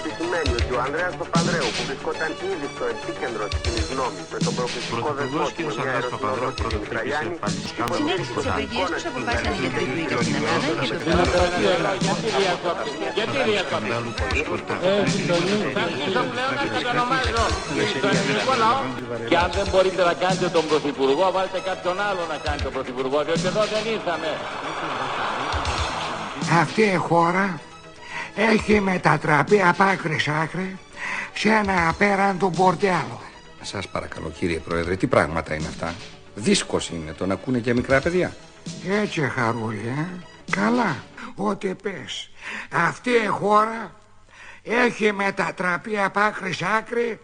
ρεπορτάζ επισημαίνει ότι ο Ανδρέας Παπανδρέου που βρισκόταν ήδη στο επίκεντρο της κοινής γνώμης με τον προκλητικό δεσμό του με μια ερωτηματολόγηση του Μητραγιάννη Συνέχισε τις απεργίες τους αποφάσισαν για το Υπουργείο για την Ελλάδα και το Γιατί Και αν δεν μπορείτε να κάνετε τον Πρωθυπουργό, βάλτε κάποιον άλλο να κάνει τον Πρωθυπουργό, διότι εδώ δεν ήρθαμε. Αυτή η χώρα έχει μετατραπεί από άκρη σ' άκρη σε ένα απέραντο μπορτιάλο. Σας παρακαλώ κύριε Πρόεδρε, τι πράγματα είναι αυτά; Δίσκος είναι το να ακούνε και μικρά παιδιά. Έτσι χαρούλη, ε. Καλά, ό,τι πες. Αυτή η χώρα έχει μετατραπεί από άκρη σ' άκρη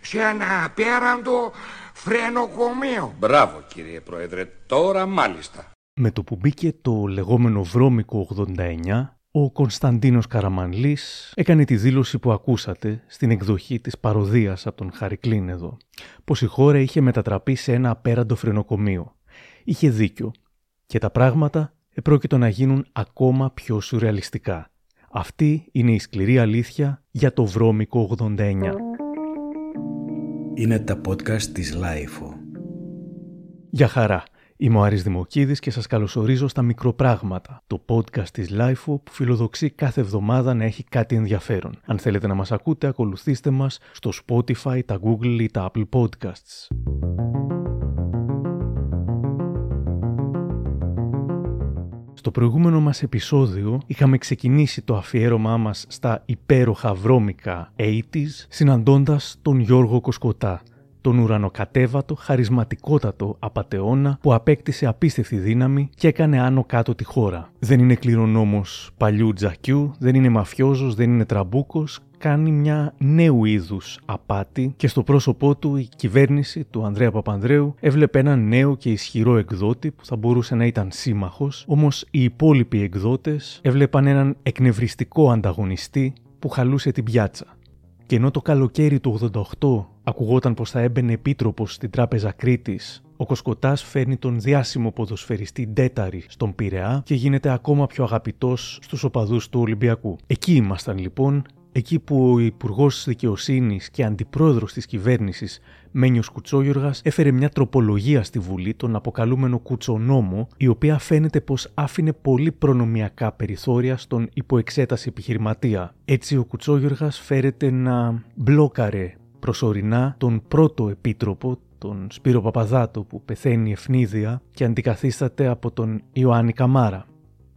σε ένα απέραντο φρενοκομείο. Μπράβο κύριε Πρόεδρε, τώρα μάλιστα. Με το που μπήκε το λεγόμενο βρώμικο 89, ο Κωνσταντίνος Καραμανλής έκανε τη δήλωση που ακούσατε στην εκδοχή της παρωδίας από τον Χάρρυ Κλυνν εδώ, πως η χώρα είχε μετατραπεί σε ένα απέραντο φρενοκομείο. Είχε δίκιο και τα πράγματα επρόκειτο να γίνουν ακόμα πιο σουρεαλιστικά. Αυτή είναι η σκληρή αλήθεια για το βρώμικο 89. Είναι τα podcast της LiFO. Για χαρά. Είμαι ο Άρης Δημοκίδης και σας καλωσορίζω στα Μικροπράγματα, το podcast της LIFO που φιλοδοξεί κάθε εβδομάδα να έχει κάτι ενδιαφέρον. Αν θέλετε να μας ακούτε, ακολουθήστε μας στο Spotify, τα Google ή τα Apple Podcasts. Στο προηγούμενο μας επεισόδιο είχαμε ξεκινήσει το αφιέρωμά μας στα υπέροχα βρώμικα 80s συναντώντας τον Γιώργο Κοσκοτά, τον ουρανοκατέβατο, χαρισματικότατο απατεώνα που απέκτησε απίστευτη δύναμη και έκανε άνω κάτω τη χώρα. Δεν είναι κληρονόμος παλιού τζακιού, δεν είναι μαφιόζος, δεν είναι τραμπούκος, κάνει μια νέου είδους απάτη και στο πρόσωπό του η κυβέρνηση του Ανδρέα Παπανδρέου έβλεπε έναν νέο και ισχυρό εκδότη που θα μπορούσε να ήταν σύμμαχος, όμως οι υπόλοιποι εκδότες έβλεπαν έναν εκνευριστικό ανταγωνιστή που χαλούσε την πιάτσα. Και ενώ το καλοκαίρι του 88 ακουγόταν πως θα έμπαινε επίτροπος στην τράπεζα Κρήτης, ο Κοσκοτάς φέρνει τον διάσημο ποδοσφαιριστή Ντέταρη στον Πειραιά και γίνεται ακόμα πιο αγαπητός στους οπαδούς του Ολυμπιακού. Εκεί ήμασταν λοιπόν, εκεί που ο Υπουργός Δικαιοσύνης και Αντιπρόεδρος της Κυβέρνησης Μένιος Κουτσόγιοργας έφερε μια τροπολογία στη Βουλή, τον αποκαλούμενο Κουτσονόμο, η οποία φαίνεται πως άφηνε πολύ προνομιακά περιθώρια στον υποεξέταση επιχειρηματία. Έτσι, ο Κουτσόγιοργας φέρεται να μπλόκαρε προσωρινά τον πρώτο επίτροπο, τον Σπύρο Παπαδάτο που πεθαίνει ευνίδια και αντικαθίσταται από τον Ιωάννη Καμάρα.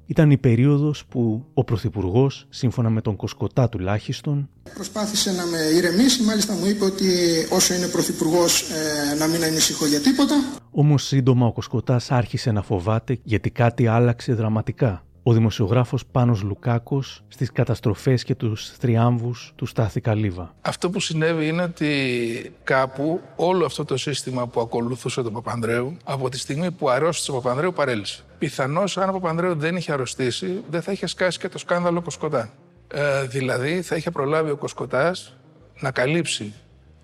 Ήταν η περίοδος που ο Πρωθυπουργός, σύμφωνα με τον Κοσκοτά τουλάχιστον, Προσπάθησε να με ηρεμήσει, μάλιστα μου είπε ότι όσο είναι Πρωθυπουργός ε, να μην ανησυχώ για τίποτα. όμως σύντομα ο Κοσκοτάς άρχισε να φοβάται γιατί κάτι άλλαξε δραματικά. Ο δημοσιογράφος Πάνος Λουκάκος στις καταστροφές και τους θριάμβους του Στάθη Καλύβα. Αυτό που συνέβη είναι ότι κάπου όλο αυτό το σύστημα που ακολουθούσε τον Παπανδρέου, από τη στιγμή που αρρώστησε ο Παπανδρέου, παρέλυσε. Πιθανώς, αν ο Παπανδρέου δεν είχε αρρωστήσει, δεν θα είχε σκάσει και το σκάνδαλο Κοσκοτά. Ε, δηλαδή, θα είχε προλάβει ο Κοσκοτάς να καλύψει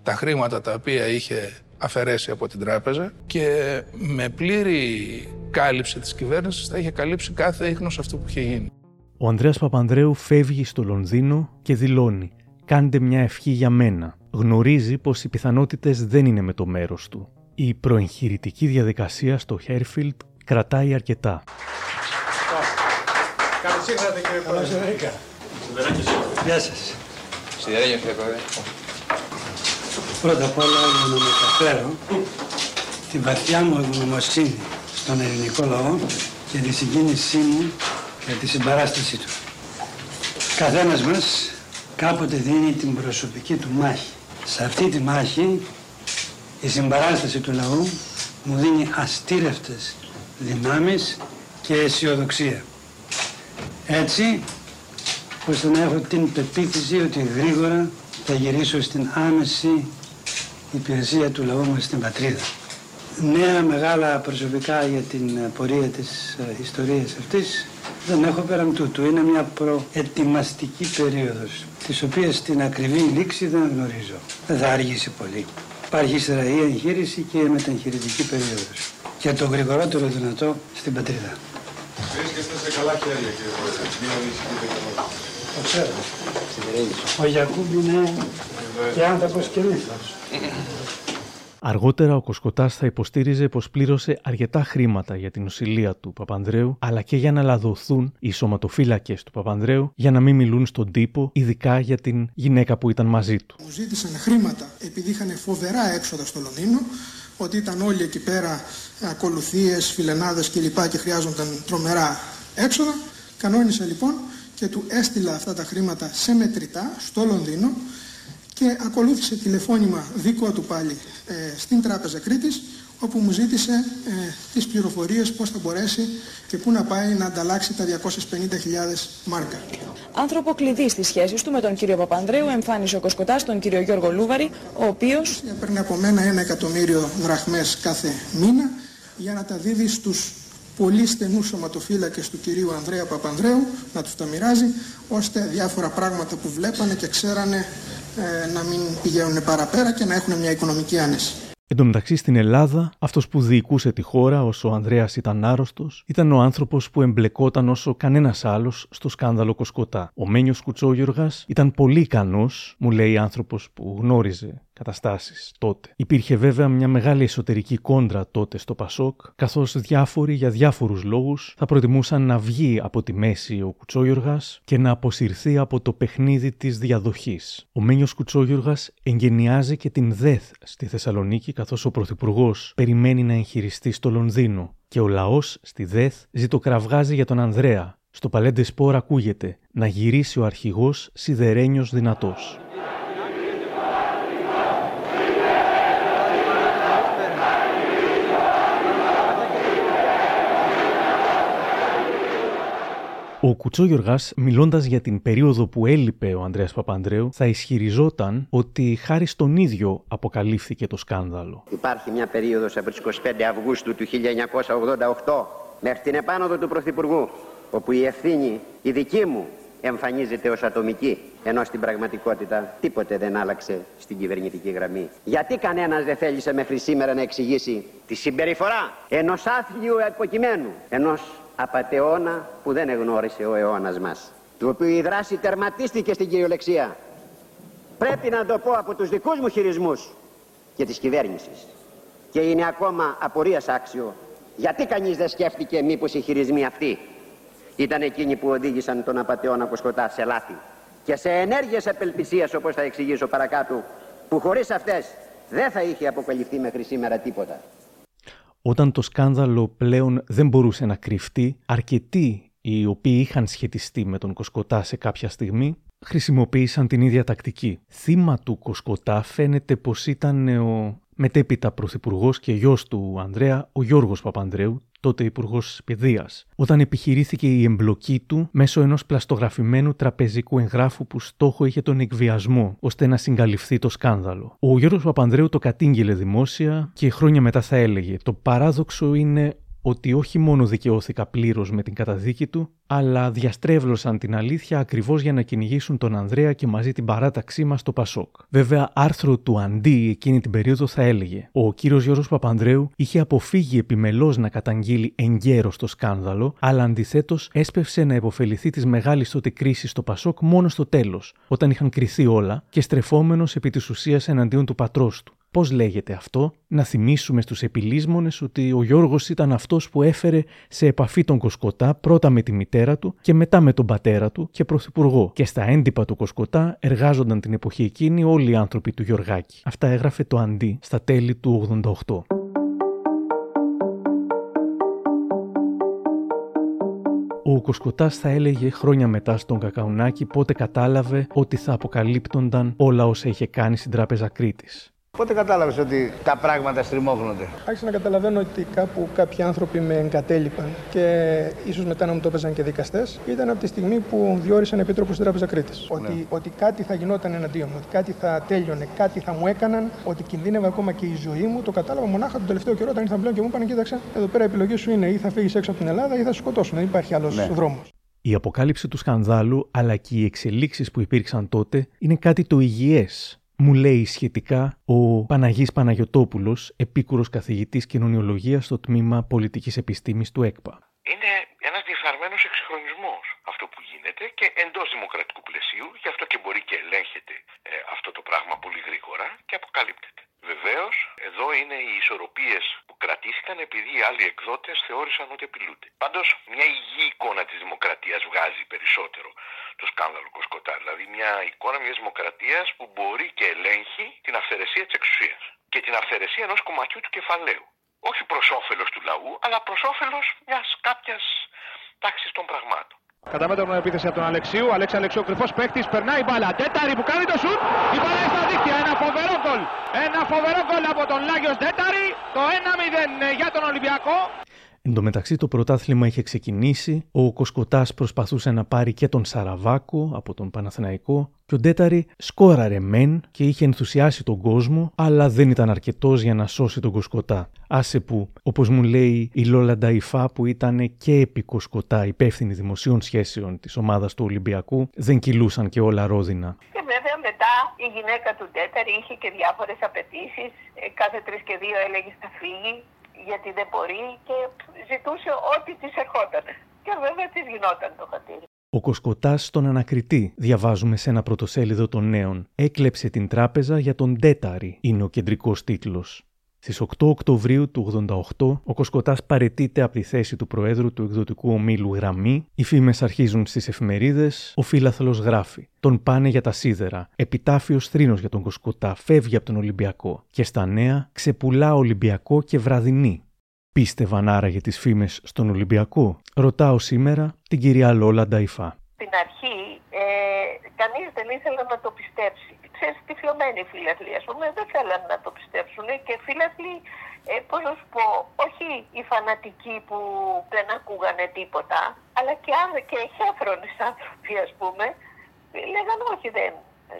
τα χρήματα τα οποία είχε αφαιρέσει από την τράπεζα και με πλήρη κάλυψη της κυβέρνησης θα είχε καλύψει κάθε ίχνος αυτού που είχε γίνει. Ο Ανδρέας Παπανδρέου φεύγει στο Λονδίνο και δηλώνει «Κάντε μια ευχή για μένα». Γνωρίζει πως οι πιθανότητες δεν είναι με το μέρος του. Η προεγχειρητική διαδικασία στο Χέρφιλτ κρατάει αρκετά. Καλώς ήρθατε κύριε Πρόεδρε. Γεια σας. Σιδερένιο κύριε Πρόεδρε. Πρώτα απ' όλα για να μεταφέρω τη βαθιά μου ευγνωμοσύνη στον ελληνικό λαό και τη συγκίνησή μου για τη συμπαράστασή του. Καθένας μας κάποτε δίνει την προσωπική του μάχη. Σε αυτή τη μάχη η συμπαράσταση του λαού μου δίνει αστήρευτες δυνάμεις και αισιοδοξία. Έτσι, ώστε να έχω την πεποίθηση ότι γρήγορα θα γυρίσω στην άμεση υπηρεσία του λαού μας στην πατρίδα. Νέα μεγάλα προσωπικά για την ε, πορεία της ε, ιστορίας αυτής δεν έχω πέραν τούτου. Είναι μια προετοιμαστική περίοδος, της οποίας την ακριβή λήξη δεν γνωρίζω. Δεν θα αργήσει πολύ. Υπάρχει ύστερα η εγχείρηση και η μεταγχειρητική περίοδος. Και το γρηγορότερο δυνατό στην πατρίδα. Βρίσκεστε σε καλά χέρια κύριε Πρόεδρε. Μην ανησυχείτε καθόλου. Το ξέρω. Ο Γιακούμπ είναι και άνθρωπος και λίθος. Αργότερα ο Κοσκοτάς θα υποστήριζε πως πλήρωσε αρκετά χρήματα για την οσυλία του Παπανδρέου, αλλά και για να λαδοθούν οι σωματοφύλακες του Παπανδρέου για να μην μιλούν στον τύπο, ειδικά για την γυναίκα που ήταν μαζί του. Μου ζήτησαν χρήματα επειδή είχαν φοβερά έξοδα στο Λονδίνο, ότι ήταν όλοι εκεί πέρα ακολουθίες, φιλενάδες κλπ. και χρειάζονταν τρομερά έξοδα. Κανόνισα λοιπόν και του έστειλα αυτά τα χρήματα σε μετρητά στο Λονδίνο και ακολούθησε τηλεφώνημα δικό του πάλι ε, στην Τράπεζα Κρήτης όπου μου ζήτησε ε, τις πληροφορίες πώς θα μπορέσει και πού να πάει να ανταλλάξει τα 250.000 μάρκα. Άνθρωπο κλειδί στις σχέσεις του με τον κύριο Παπανδρέου εμφάνισε ο Κοσκοτάς τον κύριο Γιώργο Λούβαρη, ο οποίος... Παίρνει από μένα ένα εκατομμύριο δραχμές κάθε μήνα για να τα δίδει στους πολύ στενούς σωματοφύλακες του κυρίου Ανδρέα Παπανδρέου, να τους τα μοιράζει, ώστε διάφορα πράγματα που βλέπανε και ξέρανε ε, να μην πηγαίνουν παραπέρα και να έχουν μια οικονομική άνεση. Εν τω μεταξύ στην Ελλάδα, αυτός που διοικούσε τη χώρα όσο ο Ανδρέας ήταν άρρωστος, ήταν ο άνθρωπος που εμπλεκόταν όσο κανένας άλλος στο σκάνδαλο Κοσκοτά. Ο Μένιος Κουτσόγιοργας ήταν πολύ ικανός, μου λέει άνθρωπος που γνώριζε καταστάσεις τότε. Υπήρχε βέβαια μια μεγάλη εσωτερική κόντρα τότε στο Πασόκ, καθώς διάφοροι για διάφορους λόγους θα προτιμούσαν να βγει από τη μέση ο Κουτσόγιοργας και να αποσυρθεί από το παιχνίδι της διαδοχής. Ο Μένιος Κουτσόγιοργας εγγενιάζει και την ΔΕΘ στη Θεσσαλονίκη, καθώς ο Πρωθυπουργός περιμένει να εγχειριστεί στο Λονδίνο. Και ο λαός στη ΔΕΘ ζητοκραυγάζει για τον Ανδρέα. Στο Παλέντες Σπορ ακούγεται να γυρίσει ο αρχηγός σιδερένιος δυνατός. Ο Κουτσόγιοργα, μιλώντας για την περίοδο που έλειπε ο Ανδρέας Παπανδρέου, θα ισχυριζόταν ότι χάρη στον ίδιο αποκαλύφθηκε το σκάνδαλο. Υπάρχει μια περίοδος από τις 25 Αυγούστου του 1988 μέχρι την επάνωδο του Πρωθυπουργού, όπου η ευθύνη, η δική μου, εμφανίζεται ως ατομική, ενώ στην πραγματικότητα τίποτε δεν άλλαξε στην κυβερνητική γραμμή. Γιατί κανένας δεν θέλησε μέχρι σήμερα να εξηγήσει τη συμπεριφορά ενός άθλιου υποκειμένου, ενός απατεώνα που δεν εγνώρισε ο αιώνας μας του οποίου η δράση τερματίστηκε στην κυριολεξία πρέπει να το πω από τους δικούς μου χειρισμούς και της κυβέρνησης και είναι ακόμα απορίας άξιο γιατί κανείς δεν σκέφτηκε μήπως οι χειρισμοί αυτοί ήταν εκείνοι που οδήγησαν τον απατεώνα Κοσκοτά σε λάθη και σε ενέργειες απελπισίας όπως θα εξηγήσω παρακάτω που χωρίς αυτές δεν θα είχε αποκαλυφθεί μέχρι σήμερα τίποτα. Όταν το σκάνδαλο πλέον δεν μπορούσε να κρυφτεί, αρκετοί οι οποίοι είχαν σχετιστεί με τον Κοσκοτά σε κάποια στιγμή χρησιμοποίησαν την ίδια τακτική. Θύμα του Κοσκοτά φαίνεται πως ήταν ο μετέπειτα πρωθυπουργός και γιος του Ανδρέα, ο Γιώργος Παπανδρέου, τότε Υπουργός Παιδεία, όταν επιχειρήθηκε η εμπλοκή του μέσω ενός πλαστογραφημένου τραπεζικού εγγράφου που στόχο είχε τον εκβιασμό, ώστε να συγκαλυφθεί το σκάνδαλο. Ο Γιώργος Παπανδρέου το κατήγγειλε δημόσια και χρόνια μετά θα έλεγε: Το παράδοξο είναι ότι όχι μόνο δικαιώθηκα πλήρως με την καταδίκη του, αλλά διαστρέβλωσαν την αλήθεια ακριβώς για να κυνηγήσουν τον Ανδρέα και μαζί την παράταξή μας στο Πασόκ. Βέβαια, άρθρο του Αντί εκείνη την περίοδο θα έλεγε: Ο κύριος Γιώργος Παπανδρέου είχε αποφύγει επιμελώς να καταγγείλει εγκαίρως το σκάνδαλο, αλλά αντιθέτως έσπευσε να υποφεληθεί της μεγάλης τότε κρίσης στο Πασόκ μόνο στο τέλος, όταν είχαν κρυθεί όλα και στρεφόμενος επί της ουσίας εναντίον του πατρός του. Πώς λέγεται αυτό, να θυμίσουμε στους επιλύσμονες ότι ο Γιώργος ήταν αυτός που έφερε σε επαφή τον Κοσκοτά πρώτα με τη μητέρα του και μετά με τον πατέρα του και πρωθυπουργό. Και στα έντυπα του Κοσκοτά εργάζονταν την εποχή εκείνη όλοι οι άνθρωποι του Γιωργάκη. Αυτά έγραφε το Αντί στα τέλη του 88. Ο Κοσκοτάς θα έλεγε χρόνια μετά στον Κακαουνάκη πότε κατάλαβε ότι θα αποκαλύπτονταν όλα όσα είχε κάνει στην Τράπεζα Κρήτης. Πότε κατάλαβες ότι τα πράγματα στριμώχνονται; Άρχισα να καταλαβαίνω ότι κάπου κάποιοι άνθρωποι με εγκατέλειπαν και ίσως μετά να μου το έπαιζαν και δικαστές. Ήταν από τη στιγμή που διόρισαν επίτροπο στην Τράπεζα Κρήτης. Ναι. Ότι, ότι κάτι θα γινόταν εναντίον μου, ότι κάτι θα τέλειωνε, κάτι θα μου έκαναν, ότι κινδύνευε ακόμα και η ζωή μου. Το κατάλαβα μονάχα τον τελευταίο καιρό όταν ήρθαν πλέον και μου είπαν: Κοίταξε, εδώ πέρα η επιλογή σου είναι ή θα φύγεις έξω από την Ελλάδα ή θα σου σκοτώσουν. Δεν υπάρχει άλλος ναι. δρόμος. Η αποκάλυψη του σκανδάλου αλλά και οι εξελίξεις που υπήρξαν τότε είναι κάτι το υγιές μου λέει σχετικά ο Παναγής Παναγιωτόπουλος, επίκουρος καθηγητής κοινωνιολογίας στο τμήμα πολιτικής επιστήμης του ΕΚΠΑ. Είναι ένας διεφθαρμένος εξυγχρονισμός αυτό που γίνεται και εντός δημοκρατικού πλαισίου, γι' αυτό και μπορεί και ελέγχεται ε, αυτό το πράγμα πολύ γρήγορα και αποκαλύπτεται. Βεβαίως, εδώ είναι οι ισορροπίες που κρατήθηκαν επειδή οι άλλοι εκδότες θεώρησαν ότι απειλούνται. Πάντως, μια υγιή εικόνα της δημοκρατίας βγάζει περισσότερο το σκάνδαλο Κοσκοτά. Δηλαδή, μια εικόνα μιας δημοκρατίας που μπορεί και ελέγχει την αυθαιρεσία της εξουσίας και την αυθαιρεσία ενός κομματιού του κεφαλαίου. Όχι προς όφελος του λαού, αλλά προς όφελος μιας κάποιας τάξης των πραγμάτων. Κατά μέτρον επίθεση από τον Αλεξίου. Αλέξη Αλεξίου κρυφός παίκτης. Περνάει μπάλα. Τέταρη που κάνει το σουτ. Η μπάλα στα δίκτυα. Ένα φοβερό γκολ. Ένα φοβερό γκολ από τον Λάγιος Τέταρη. Το 1-0 για τον Ολυμπιακό. Εν τω μεταξύ το πρωτάθλημα είχε ξεκινήσει, ο Κοσκοτάς προσπαθούσε να πάρει και τον Σαραβάκο από τον Παναθηναϊκό και ο Ντέταρη σκόραρε μεν και είχε ενθουσιάσει τον κόσμο, αλλά δεν ήταν αρκετός για να σώσει τον Κοσκοτά. Άσε που, όπως μου λέει η Λόλα Νταϊφά που ήταν και επί Κοσκοτά υπεύθυνη δημοσίων σχέσεων της ομάδας του Ολυμπιακού, δεν κυλούσαν και όλα ρόδινα. Και βέβαια μετά η γυναίκα του Ντέταρη είχε και διάφορες απαιτήσεις. Ε, κάθε τρεις και δύο έλεγε θα φύγει γιατί δεν μπορεί και ζητούσε ό,τι της ερχόταν. Και βέβαια της γινόταν το χατήρι. Ο Κοσκοτάς στον ανακριτή, διαβάζουμε σε ένα πρωτοσέλιδο των νέων, έκλεψε την τράπεζα για τον Τέταρη, είναι ο κεντρικός τίτλος. Στις 8 Οκτωβρίου του 88, ο Κοσκοτάς παρετείται από τη θέση του Προέδρου του εκδοτικού ομίλου Γραμμή, οι φήμες αρχίζουν στις εφημερίδες, ο φύλαθλος γράφει «Τον πάνε για τα σίδερα, επιτάφιος θρήνος για τον Κοσκοτά, φεύγει από τον Ολυμπιακό» και στα νέα «Ξεπουλά Ολυμπιακό και βραδινή». Πίστευαν άραγε τις φήμες στον Ολυμπιακό. Ρωτάω σήμερα την κυρία Λόλα Νταϊφά. Στην αρχή ε, κανείς δεν ήθελε να το πιστέψει. Ξέρεις, τυφλωμένοι φίλαθλοι, ας πούμε, δεν θέλαν να το πιστέψουν. Και φίλαθλοι, ε, πώς να σου πω, όχι οι φανατικοί που δεν ακούγανε τίποτα, αλλά και, και χέφρονες άνθρωποι, ας πούμε, λέγαν όχι δεν,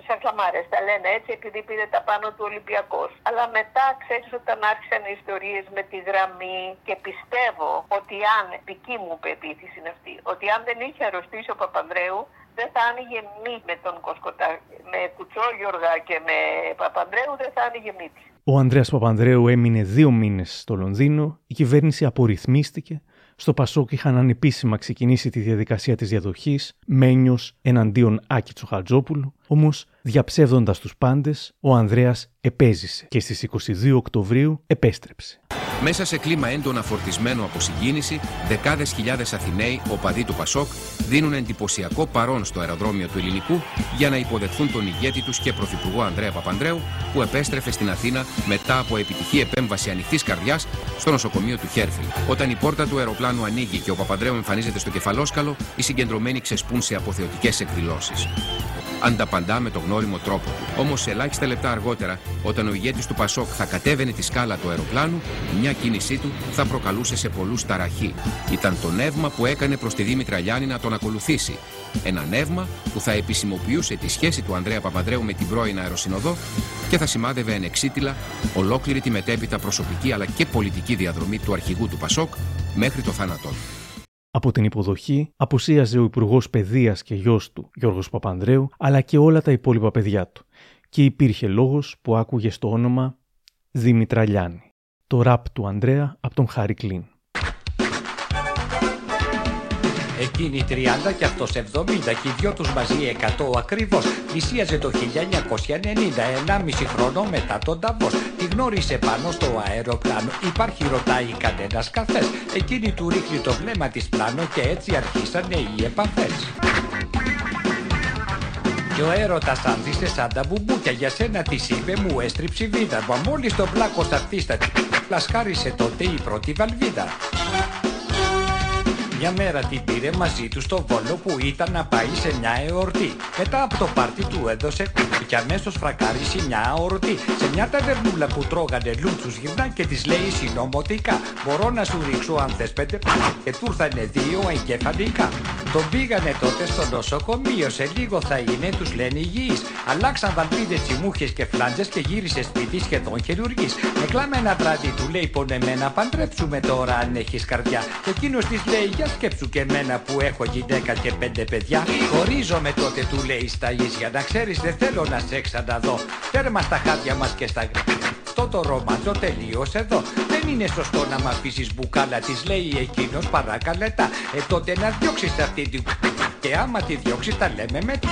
σαν χλαμάρες τα λένε έτσι επειδή πήρε τα πάνω του Ολυμπιακός. Αλλά μετά ξέρεις όταν άρχισαν οι ιστορίες με τη γραμμή και πιστεύω ότι αν, δική μου πεποίθηση είναι αυτή, ότι αν δεν είχε αρρωστήσει ο Παπανδρέου δεν θα άνοιγε μη με τον Κοσκοτά. Με Κουτσόγιοργα και με Παπανδρέου δεν θα άνοιγε μύτη. Ο Ανδρέας Παπανδρέου έμεινε δύο μήνες στο Λονδίνο, η κυβέρνηση απορριθμίστηκε, στο Πασόκ είχαν ανεπίσημα ξεκινήσει τη διαδικασία της διαδοχής, Μένιος εναντίον Άκη Τσοχατζόπουλου, όμως διαψεύδοντας τους πάντες, ο Ανδρέας επέζησε και στις 22 Οκτωβρίου επέστρεψε. Μέσα σε κλίμα έντονα φορτισμένο από συγκίνηση, δεκάδες χιλιάδες Αθηναίοι, οπαδοί του Πασόκ, δίνουν εντυπωσιακό παρόν στο αεροδρόμιο του Ελληνικού για να υποδεχθούν τον ηγέτη τους και πρωθυπουργό Ανδρέα Παπανδρέου, που επέστρεφε στην Αθήνα μετά από επιτυχή επέμβαση ανοιχτής καρδιάς στο νοσοκομείο του Χέρφιλ. Όταν η πόρτα του αεροπλάνου ανοίγει και ο Παπανδρέου εμφανίζεται στο κεφαλόσκαλο, οι συγκεντρωμένοι ξεσπούν σε αποθεωτικές εκδηλώσεις ανταπαντά με τον γνώριμο τρόπο του. Όμως, ελάχιστα λεπτά αργότερα, όταν ο ηγέτης του Πασόκ θα κατέβαινε τη σκάλα του αεροπλάνου, μια κίνησή του θα προκαλούσε σε πολλούς ταραχή. Ήταν το νεύμα που έκανε προς τη Δήμητρα Λιάννη να τον ακολουθήσει. Ένα νεύμα που θα επισημοποιούσε τη σχέση του Ανδρέα Παπαδρέου με την πρώην αεροσυνοδό και θα σημάδευε ενεξίτηλα ολόκληρη τη μετέπειτα προσωπική αλλά και πολιτική διαδρομή του αρχηγού του Πασόκ μέχρι το θάνατό του. Από την υποδοχή απουσίαζε ο Υπουργός Παιδείας και γιος του, Γιώργος Παπανδρέου, αλλά και όλα τα υπόλοιπα παιδιά του. Και υπήρχε λόγος που άκουγε στο όνομα Δήμητρα Λιάννη. Το ραπ του Ανδρέα από τον Χάρη Κλίν. Εκείνοι 30 και αυτός 70 και οι δυο τους μαζί 100 ακριβώς Πλησίαζε το 1990, 1,5 χρόνο μετά τον Ταβός Τη γνώρισε πάνω στο αεροπλάνο, υπάρχει ρωτάει κανένας καφές. Εκείνη του ρίχνει το βλέμμα της πλάνο και έτσι αρχίσανε οι επαφές και ο έρωτας άνθισε σαν τα μπουμπούκια Για σένα τη είπε μου έστριψε βίδα. Μα μόλις το πλάκος στα Πλασχάρισε τότε η πρώτη βαλβίδα μια μέρα την πήρε μαζί του στο Βόλο που ήταν να πάει σε μια εορτή. Μετά από το πάρτι του έδωσε και αμέσως φρακάρισε μια ορτή. Σε μια ταβερνούλα που τρώγανε λούτσους γυρνά και της λέει συνωμοτικά. Μπορώ να σου ρίξω αν θες πέντε και του ήρθανε δύο εγκεφαλικά. Τον πήγανε τότε στο νοσοκομείο, σε λίγο θα είναι, τους λένε υγιεί. Αλλάξαν βαλβίδε, τσιμούχες και φλάντζες και γύρισε σπίτι σχεδόν χειρουργής. Με κλάμενα βράδυ του λέει πονεμένα, παντρέψουμε τώρα αν έχεις καρδιά. Και εκείνος της λέει, για σκέψου και εμένα που έχω γυναίκα και πέντε παιδιά. Χωρίζομαι τότε του λέει στα ίσια, να ξέρεις δεν θέλω να σε ξαναδώ. Τέρμα στα χάδια μας και στα στο αυτό το ρομάντζο τελείωσε εδώ. Δεν είναι σωστό να μ' αφήσεις μπουκάλα της, λέει εκείνος παρακαλετά. Ε, τότε να διώξεις αυτή την. Και άμα τη διώξεις, τα λέμε μετά.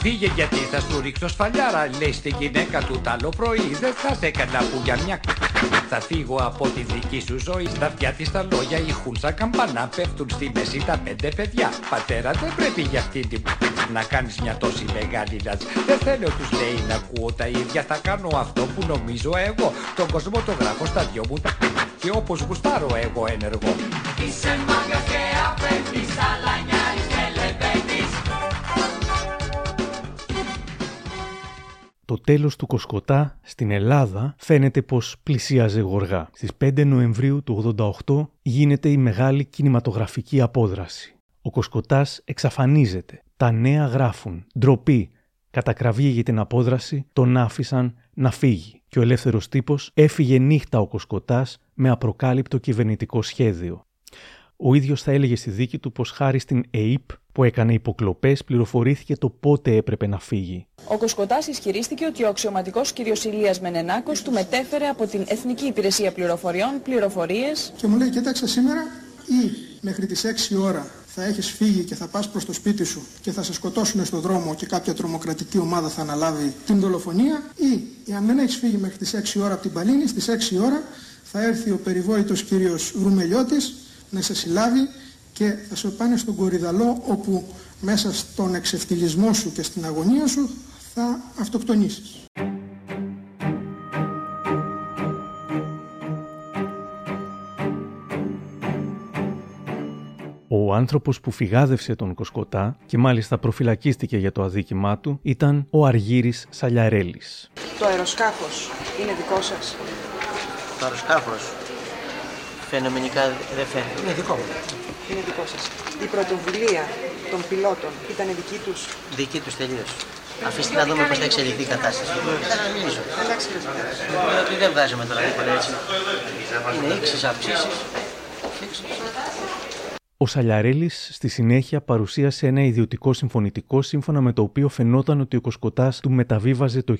Φύγε γιατί θα σου ρίξω σφαλιάρα Λέει στη γυναίκα του τ' άλλο πρωί Δεν θα σε έκανα που για μια Θα φύγω από τη δική σου ζωή. Στα αυτιά της τα λόγια ηχούν σαν καμπανά. Πέφτουν στη μέση τα πέντε παιδιά. Πατέρα δεν πρέπει για αυτή την να κάνεις μια τόση μεγάλη λατζ Δεν θέλω τους λέει να ακούω τα ίδια. Θα κάνω αυτό που νομίζω εγώ. Τον κόσμο το γράφω στα δυο μου τα Και όπως γουστάρω εγώ ενεργό. Είσαι μάγκας Το τέλος του Κοσκοτά στην Ελλάδα φαίνεται πως πλησίαζε γοργά. Στις 5 Νοεμβρίου του 88 γίνεται η μεγάλη κινηματογραφική απόδραση. Ο Κοσκοτάς εξαφανίζεται. Τα νέα γράφουν. Ντροπή. Κατακραυγή για την απόδραση τον άφησαν να φύγει. Και ο ελεύθερος τύπος έφυγε νύχτα ο Κοσκοτάς με απροκάλυπτο κυβερνητικό σχέδιο. Ο ίδιος θα έλεγε στη δίκη του πως χάρη στην ΕΙΠ που έκανε υποκλοπές πληροφορήθηκε το πότε έπρεπε να φύγει. Ο Κοσκοτά ισχυρίστηκε ότι ο αξιωματικός κ. Ηλίας Μενενάκος του μετέφερε από την Εθνική Υπηρεσία Πληροφοριών πληροφορίες. Και μου λέει: Κοίταξε σήμερα ή μέχρι τις 6 ώρα θα έχεις φύγει και θα πας προς το σπίτι σου και θα σε σκοτώσουν στον δρόμο και κάποια τρομοκρατική ομάδα θα αναλάβει την δολοφονία ή αν δεν έχεις φύγει μέχρι τις 6 ώρα από την Παλίνη, στις 6 ώρα θα έρθει ο περιβόητος κύριος Ρουμελιώτης να σε συλλάβει και θα σε πάνε στον Κορυδαλό όπου μέσα στον εξευτυλισμό σου και στην αγωνία σου θα αυτοκτονήσεις. Ο άνθρωπος που φυγάδευσε τον Κοσκοτά και μάλιστα προφυλακίστηκε για το αδίκημά του ήταν ο Αργύρης Σαλιαρέλης. Το αεροσκάφος είναι δικό σας; Το αεροσκάφος φαινομενικά δεν φαίνεται. Είναι δικό μου. Είναι δικό σας. Η πρωτοβουλία των πιλότων ήταν δική τους. Δική τους τελείως. Αφήστε να δούμε πώς θα εξελιχθεί η κατάσταση. Και θα μιλήσω. Εντάξει, Ότι δεν βγάζουμε τώρα τίποτα έτσι. Είναι ίξεις, αυξήσεις. Ο Σαλιαρέλης στη συνέχεια παρουσίασε ένα ιδιωτικό συμφωνητικό σύμφωνα με το οποίο φαινόταν ότι ο Κοσκοτάς του μεταβίβαζε το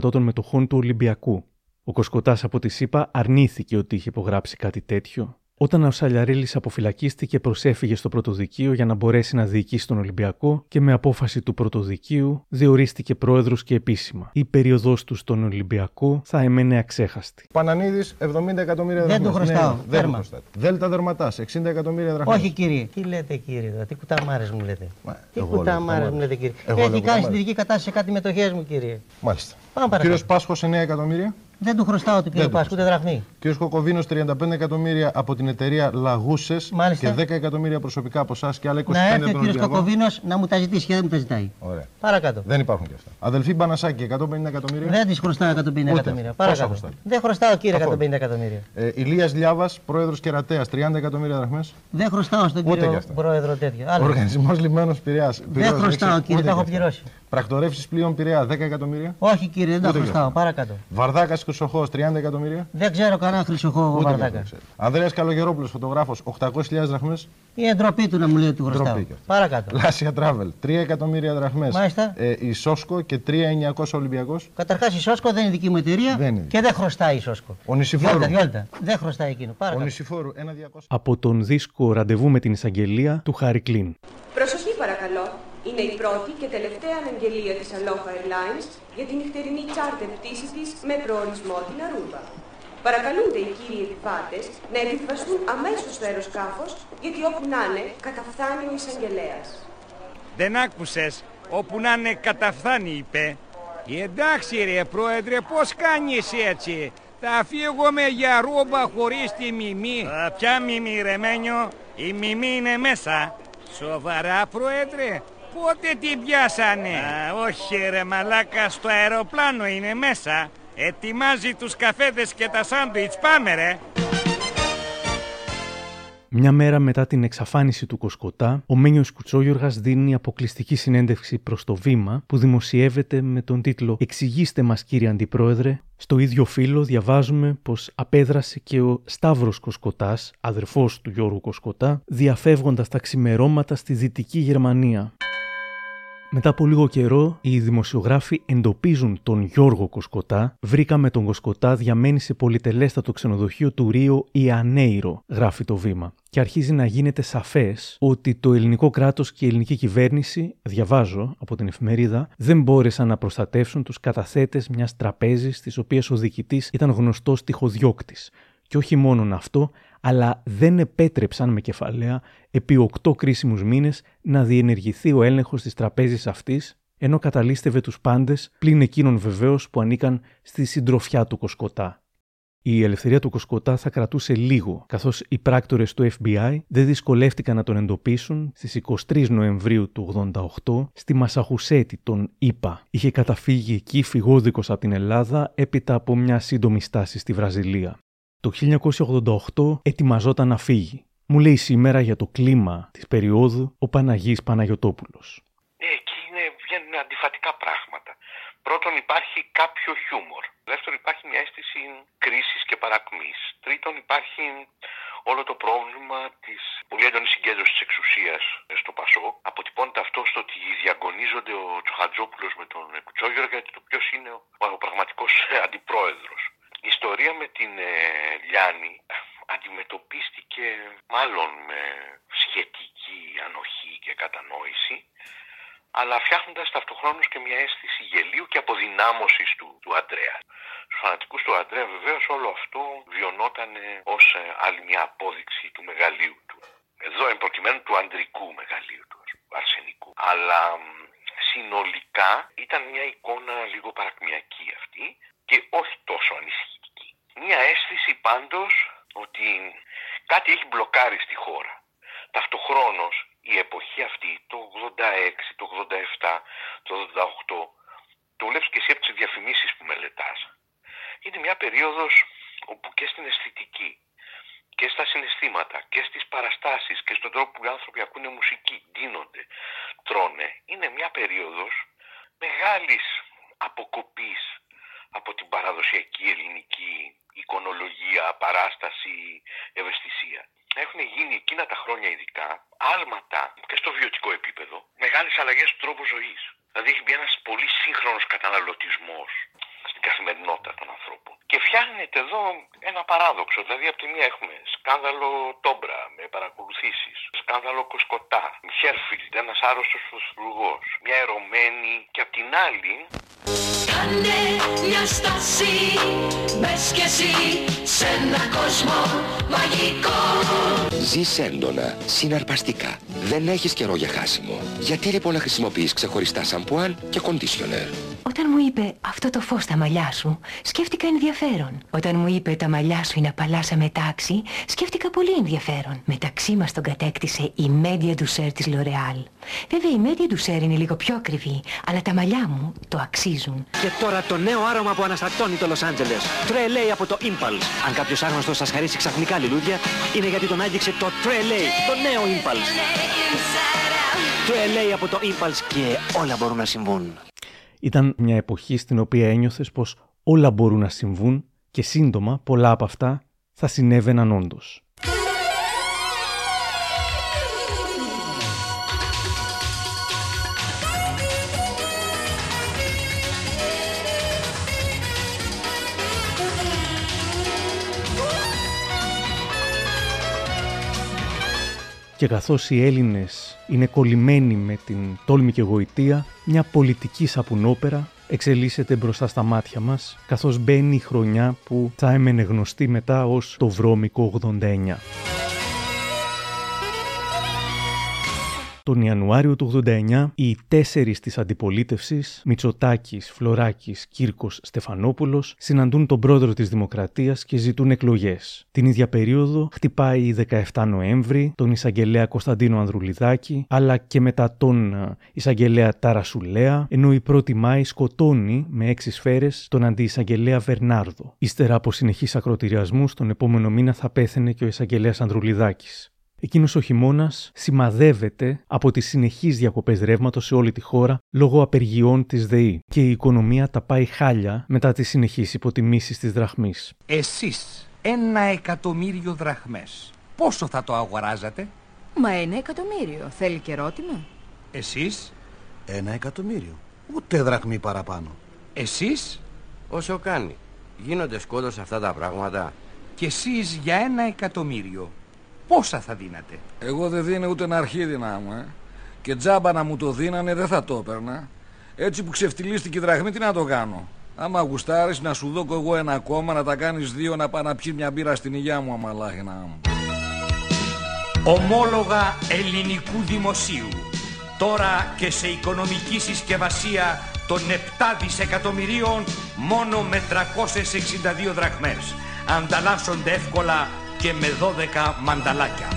68% των μετοχών του Ολυμπιακού. Ο Κοσκοτάς από τη ΣΥΠΑ αρνήθηκε ότι είχε υπογράψει κάτι τέτοιο. Όταν ο Σαλιαρέλη αποφυλακίστηκε, προσέφυγε στο πρωτοδικείο για να μπορέσει να διοικήσει τον Ολυμπιακό και με απόφαση του πρωτοδικείου διορίστηκε πρόεδρος και επίσημα. Η περίοδός του στον Ολυμπιακό θα έμενε αξέχαστη. Πανανίδης 70 εκατομμύρια Δεν το χρωστάω. Ναι, δεν το χρωστάτε. Δέλτα δερματάς 60 εκατομμύρια δραχμές. Όχι κύριε. Τι λέτε κύριε, τι κουταμάρες μου λέτε. Μα, τι εγώ κουταμάρες λέω μου λέτε κύριε. Εγώ Έχει λέω κάνει κουταμάρες. συντηρητική κατάσταση σε κάτι μετοχέ μου κύριε. Μάλιστα. Πάμε Ο παρακάτω. κύριο Πάσχος 9 εκατομμύρια. Δεν του χρωστάω του Δεν κύριε του Πάσκου, ούτε δραχμή. Κύριος Κοκοβίνος 35 εκατομμύρια από την εταιρεία Λαγούσες Μάλιστα. και 10 εκατομμύρια προσωπικά από εσάς και άλλα 25 Να έρθει από ο τον κύριος Ολυμπιακό. Κοκοβίνος να μου τα ζητήσει και δεν μου τα ζητάει. Ωραία. Παρακάτω. Δεν υπάρχουν και αυτά. Αδελφή Μπανασάκη 150 εκατομμύρια. Δεν της χρωστάω 150 Ούτε εκατομμύρια. αυτό. Παρακάτω. Πόσα χρωστάτε; Δεν χρωστάω κύριε Καθόλου. 150 εκατομμύρια. Ε, Ηλίας Λιάβας, πρόεδρος Κερατέας 30 εκατομμύρια δραχμές. Δεν χρωστάω στον Ούτε κι κύριο αυτά. πρόεδρο τέτοιο. Άλλο. Οργανισμός Λιμένος Πειραιά. Δεν χρωστάω κύριε, τα έχω πληρώσει. Πρακτορεύσεις πλοίων Πειραιά 10 εκατομμύρια. Όχι κύριε, δεν τα Ούτε κι χρωστάω. αυτά. Παρακάτω. Βαρδάκας Χρυσοχό 30 εκατομμύρια. Δεν ξέρω κανένα χρυσοχό Ούτε κι βαρδάκα. αυτό ξέρω. Ανδρέας Καλογερόπουλος, φωτογράφος 800.000 δραχμές. Είναι ντροπή του να μου λέει ότι του χρωστάω. Ντροπή και αυτό. Παρακάτω. Λάσια Travel 3 εκατομμύρια δραχμές. Μάλιστα. Ε, η Σόσκο και 3.900 Ολυμπιακός. Καταρχάς η Σόσκο δεν είναι δική μου εταιρεία Δεν είναι. και δεν χρωστάει η Σόσκο. Ο Νησιφόρου. Διόλτα, διόλτα. Δεν χρωστάει εκείνο. Ο Παρακάτω. Νησιφόρου 1.200. Από τον δίσκο Ραντεβού με την Εισαγγελία του Χάρη Κλίν. Προσοχή παρακαλώ. Είναι η πρώτη και τελευταία αναγγελία της Aloha Airlines για την νυχτερινή τσάρτερ πτήσης της με προορισμό την Αρούμπα. Παρακαλούνται οι κύριοι επιβάτες να επιβαστούν αμέσως στο αεροσκάφος γιατί όπου να είναι καταφθάνει ο εισαγγελέας. Δεν άκουσες; Όπου να είναι καταφθάνει είπε. Εντάξει ρε πρόεδρε πώς κάνεις έτσι; Θα φύγω με για ρούμπα χωρίς τη μιμή. Α, ποια μιμή ρε Μένιο; Η μιμή είναι μέσα. Σοβαρά πρόεδρε. Πότε την πιάσανε; Α, όχι ρε μαλάκα στο αεροπλάνο είναι μέσα. Ετοιμάζει τους καφέδες και τα σάντουιτς. Πάμε ρε. Μια μέρα μετά την εξαφάνιση του Κοσκοτά, ο Μένιος Κουτσόγιοργας δίνει αποκλειστική συνέντευξη προς το Βήμα που δημοσιεύεται με τον τίτλο «Εξηγήστε μας κύριε Αντιπρόεδρε». Στο ίδιο φύλλο διαβάζουμε πως απέδρασε και ο Σταύρος Κοσκοτάς, αδερφός του Γιώργου Κοσκοτά, διαφεύγοντας τα ξημερώματα στη Δυτική Γερμανία. Μετά από λίγο καιρό, οι δημοσιογράφοι εντοπίζουν τον Γιώργο Κοσκοτά. Βρήκαμε τον Κοσκοτά διαμένη σε πολυτελέστατο ξενοδοχείο του Ρίο Ιανέιρο, γράφει το βήμα. Και αρχίζει να γίνεται σαφές ότι το ελληνικό κράτος και η ελληνική κυβέρνηση, διαβάζω από την εφημερίδα, δεν μπόρεσαν να προστατεύσουν τους καταθέτες μιας τραπέζης, της οποίας ο διοικητής ήταν γνωστός τυχοδιώκτης. Και όχι μόνον αυτό, αλλά δεν επέτρεψαν με κεφαλαία επί οκτώ κρίσιμους μήνες να διενεργηθεί ο έλεγχος της τραπέζης αυτής, ενώ καταλήστευε τους πάντες, πλην εκείνων βεβαίως που ανήκαν στη συντροφιά του Κοσκοτά. Η ελευθερία του Κοσκοτά θα κρατούσε λίγο, καθώς οι πράκτορες του FBI δεν δυσκολεύτηκαν να τον εντοπίσουν στις 23 Νοεμβρίου του 88 στη Μασαχουσέτη, τον ΙΠΑ. Είχε καταφύγει εκεί φυγόδικος από την Ελλάδα έπειτα από μια σύντομη στάση στη Βραζιλία. Το 1988 ετοιμαζόταν να φύγει. Μου λέει σήμερα για το κλίμα της περίοδου ο Παναγής Παναγιωτόπουλος. Ε, εκεί είναι, βγαίνουν αντιφατικά πράγματα. Πρώτον υπάρχει κάποιο χιούμορ. Δεύτερον υπάρχει μια αίσθηση κρίσης και παρακμής. Τρίτον υπάρχει όλο το πρόβλημα της πολύ έντονης συγκέντρωσης της εξουσίας στο Πασό. Αποτυπώνεται αυτό στο ότι διαγωνίζονται ο Τσοχατζόπουλος με τον Κουτσόγερο γιατί το ποιος είναι ο, ο πραγματικός αντιπρόεδρος. Η ιστορία με την ε, Λιάννη αντιμετωπίστηκε μάλλον με σχετική ανοχή και κατανόηση αλλά φτιάχνοντας ταυτοχρόνως και μια αίσθηση γελίου και αποδυνάμωσης του, του Αντρέα. Στους φανατικούς του Αντρέα βεβαίως όλο αυτό βιωνόταν ως ε, άλλη μια απόδειξη του μεγαλείου του. Εδώ εμπροκειμένου του ανδρικού μεγαλείου του, αρσενικού. Αλλά συνολικά ήταν μια εικόνα λίγο παρακμιακή αυτή και όχι τόσο ανησυχητική. Μια αίσθηση πάντως ότι κάτι έχει μπλοκάρει στη χώρα. Ταυτοχρόνως η εποχή αυτή, το 86, το 87, το 88, το βλέπεις και εσύ από τις διαφημίσεις που μελετάς, είναι μια περίοδος όπου και στην αισθητική και στα συναισθήματα και στις παραστάσεις και στον τρόπο που οι άνθρωποι ακούνε μουσική, ντύνονται, τρώνε, είναι μια περίοδος μεγάλης αποκοπής από την παραδοσιακή ελληνική εικονολογία, παράσταση, ευαισθησία. Έχουν γίνει εκείνα τα χρόνια ειδικά άλματα και στο βιωτικό επίπεδο μεγάλες αλλαγές του τρόπου ζωής. Δηλαδή έχει μπει ένας πολύ σύγχρονος καταναλωτισμός στην καθημερινότητα των ανθρώπων. Και φτιάχνεται εδώ ένα παράδοξο. Δηλαδή από τη μία έχουμε σκάνδαλο Τόμπρα με παρακολουθήσεις, σκάνδαλο Κοσκοτά, Χέρφιλντ, ένας άρρωστος πρωθυπουργός, μια ερωμένη και απ' την άλλη Κάνε μια στάση, μπες κι εσύ σε ένα κόσμο μαγικό Ζεις έντονα, συναρπαστικά. Δεν έχεις καιρό για χάσιμο. Γιατί λοιπόν να χρησιμοποιείς ξεχωριστά σαμπουάν και κοντίσιονερ; Όταν μου είπε αυτό το φως στα μαλλιά σου, σκέφτηκα ενδιαφέρον. Όταν μου είπε τα μαλλιά σου είναι απαλά σαν μετάξι, σκέφτηκα πολύ ενδιαφέρον. Μεταξύ μας τον κατέκτησε η Media Douceur της L'Oreal. Βέβαια η Media Douceur είναι λίγο πιο ακριβή, αλλά τα μαλλιά μου το αξίζουν. Και τώρα το νέο άρωμα που αναστατώνει το Los Angeles. Τρελέι από το Impulse. Αν κάποιος άγνωστος σας χαρίσει ξαφνικά λουλούδια, είναι γιατί τον άγγιξε το Τρελέι, το νέο Impulse. Τρελέι από το Impulse και όλα μπορούν να συμβούν. Ήταν μια εποχή στην οποία ένιωθες πως όλα μπορούν να συμβούν και σύντομα πολλά από αυτά θα συνέβαιναν όντως. Και καθώς οι Έλληνες είναι κολλημένοι με την τόλμη και γοητεία, μια πολιτική σαπουνόπερα εξελίσσεται μπροστά στα μάτια μας, καθώς μπαίνει η χρονιά που θα έμενε γνωστή μετά ως το βρώμικο 89. Τον Ιανουάριο του 89, οι τέσσερις της αντιπολίτευσης, Μητσοτάκης, Φλωράκης, Κύρκος, Στεφανόπουλος, συναντούν τον πρόεδρο της Δημοκρατίας και ζητούν εκλογές. Την ίδια περίοδο χτυπάει η 17 Νοέμβρη τον εισαγγελέα Κωνσταντίνο Ανδρουλιδάκη, αλλά και μετά τον ε, εισαγγελέα Ταρασουλέα, ενώ η 1η Μάη σκοτώνει με έξι σφαίρες τον αντιεισαγγελέα Βερνάρδο. Ύστερα από συνεχείς ακροτηριασμούς, τον επόμενο μήνα θα πέθαινε και ο εισαγγελέας Ανδρουλιδάκης. Εκείνος ο χειμώνας σημαδεύεται από τις συνεχείς διακοπές ρεύματος σε όλη τη χώρα λόγω απεργιών της ΔΕΗ και η οικονομία τα πάει χάλια μετά τις συνεχείς υποτιμήσεις της δραχμής. Εσείς ένα εκατομμύριο δραχμές. Πόσο θα το αγοράζατε; Μα ένα εκατομμύριο. Θέλει και ερώτημα. Εσείς; Ένα εκατομμύριο. Ούτε δραχμή παραπάνω. Εσείς; Όσο κάνει. Γίνονται σκότος αυτά τα πράγματα. και εσείς για ένα εκατομμύριο. Πόσα θα δίνατε; Εγώ δεν δίνω ούτε ένα αρχίδι μου, ε. Και τζάμπα να μου το δίνανε δεν θα το έπαιρνα. Έτσι που ξεφτυλίστηκε η δραχμή, τι να το κάνω; Άμα γουστάρεις να σου δώκω εγώ ένα κόμμα, να τα κάνεις δύο, να πάει να πιεις μια μπύρα στην υγειά μου, αμαλάχινα μου. Ομόλογα ελληνικού δημοσίου. Τώρα και σε οικονομική συσκευασία των 7 δισεκατομμυρίων μόνο με 362 δραχμές. Ανταλλάσσονται εύκολα και με 12 μανταλάκια.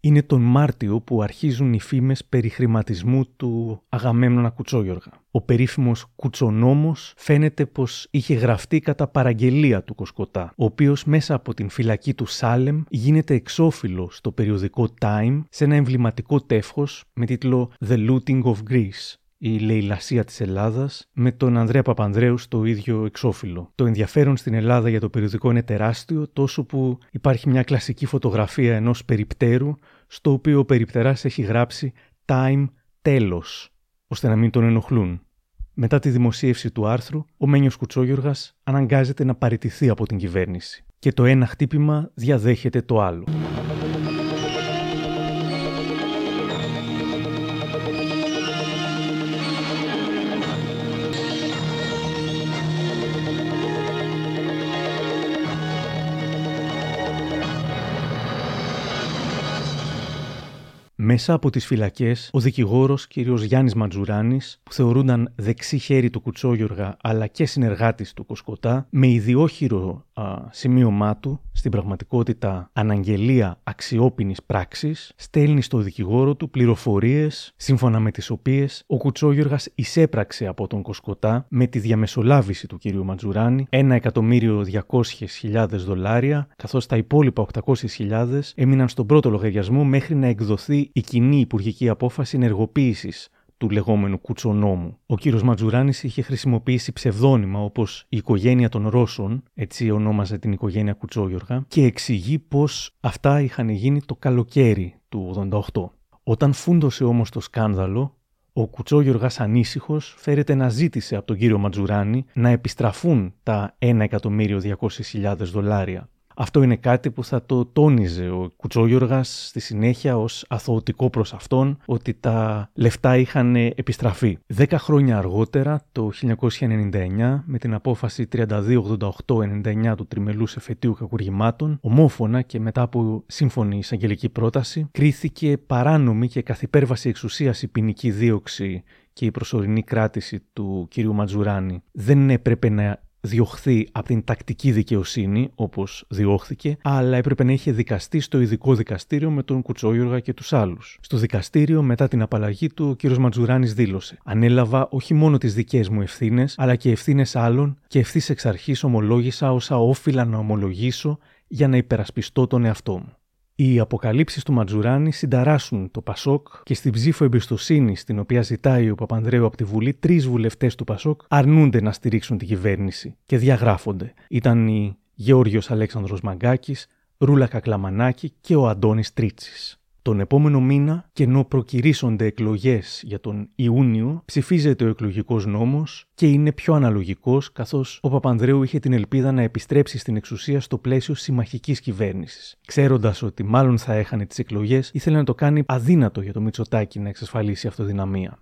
Είναι τον Μάρτιο που αρχίζουν οι φήμες περί χρηματισμού του Αγαμέμνονα Κουτσόγιοργα. Ο περίφημος Κουτσονόμος φαίνεται πως είχε γραφτεί κατά παραγγελία του Κοσκοτά, ο οποίος μέσα από την φυλακή του Σάλεμ γίνεται εξώφυλλο στο περιοδικό Time σε ένα εμβληματικό τεύχος με τίτλο «The Looting of Greece» η λαιλασία της Ελλάδας με τον Ανδρέα Παπανδρέου στο ίδιο εξώφυλλο. Το ενδιαφέρον στην Ελλάδα για το περιοδικό είναι τεράστιο, τόσο που υπάρχει μια κλασική φωτογραφία ενός περιπτέρου, στο οποίο ο περιπτεράς έχει γράψει «Time τέλος», ώστε να μην τον ενοχλούν. Μετά τη δημοσίευση του άρθρου, ο Μένιος Κουτσόγιοργας αναγκάζεται να παραιτηθεί από την κυβέρνηση. Και το ένα χτύπημα διαδέχεται το άλλο. Μέσα από τις φυλακές, ο δικηγόρος κ. Γιάννης Ματζουράνης, που θεωρούνταν δεξί χέρι του Κουτσόγιοργα αλλά και συνεργάτης του Κοσκοτά, με ιδιόχειρο α, σημείωμά του, στην πραγματικότητα αναγγελία αξιόπινης πράξης, στέλνει στο δικηγόρο του πληροφορίες σύμφωνα με τις οποίες ο Κουτσόγιοργας εισέπραξε από τον Κοσκοτά με τη διαμεσολάβηση του κ. Ματζουράνη 1.200.000 δολάρια, καθώς τα υπόλοιπα 800.000 έμειναν στον πρώτο λογαριασμό μέχρι να εκδοθεί η κοινή υπουργική απόφαση ενεργοποίησης του λεγόμενου κουτσονόμου. Ο κύριος Ματζουράνης είχε χρησιμοποιήσει ψευδόνυμα όπως η οικογένεια των Ρώσων, έτσι ονόμαζε την οικογένεια Κουτσόγιοργα, και εξηγεί πως αυτά είχαν γίνει το καλοκαίρι του 88. Όταν φούντωσε όμως το σκάνδαλο, ο Κουτσόγιοργας ανήσυχος φέρεται να ζήτησε από τον κύριο Ματζουράνη να επιστραφούν τα 1.200.000 δολάρια. Αυτό είναι κάτι που θα το τόνιζε ο Κουτσόγιοργας στη συνέχεια ως αθωωτικό προς αυτόν ότι τα λεφτά είχαν επιστραφεί. Δέκα χρόνια αργότερα, το 1999, με την απόφαση 3288-99 του τριμελούς εφετείου κακουργημάτων, ομόφωνα και μετά από σύμφωνη εισαγγελική πρόταση, κρίθηκε παράνομη και καθ' υπέρβαση εξουσίας η ποινική δίωξη και η προσωρινή κράτηση του κ. Ματζουράνη δεν έπρεπε να διωχθεί από την τακτική δικαιοσύνη, όπως διώχθηκε, αλλά έπρεπε να είχε δικαστεί στο ειδικό δικαστήριο με τον Κουτσόγιοργα και τους άλλους. Στο δικαστήριο, μετά την απαλλαγή του, ο κ. Ματζουράνης δήλωσε: Ανέλαβα όχι μόνο τις δικές μου ευθύνες, αλλά και ευθύνες άλλων και ευθύς εξ αρχής ομολόγησα όσα όφυλα να ομολογήσω για να υπερασπιστώ τον εαυτό μου. Οι αποκαλύψεις του Ματζουράνη συνταράσσουν το Πασόκ και στην ψήφο εμπιστοσύνη την οποία ζητάει ο Παπανδρέου από τη Βουλή, τρεις βουλευτές του Πασόκ αρνούνται να στηρίξουν την κυβέρνηση και διαγράφονται. Ήταν οι Γεώργιος Αλέξανδρος Μαγκάκης, Ρούλα Κακλαμανάκη και ο Αντώνης Τρίτσης. Τον επόμενο μήνα, και ενώ προκυρήσονται εκλογές για τον Ιούνιο, ψηφίζεται ο εκλογικός νόμος και είναι πιο αναλογικός, καθώς ο Παπανδρέου είχε την ελπίδα να επιστρέψει στην εξουσία στο πλαίσιο συμμαχικής κυβέρνησης. Ξέροντας ότι μάλλον θα έχανε τις εκλογές, ήθελε να το κάνει αδύνατο για το Μητσοτάκι να εξασφαλίσει αυτοδυναμία.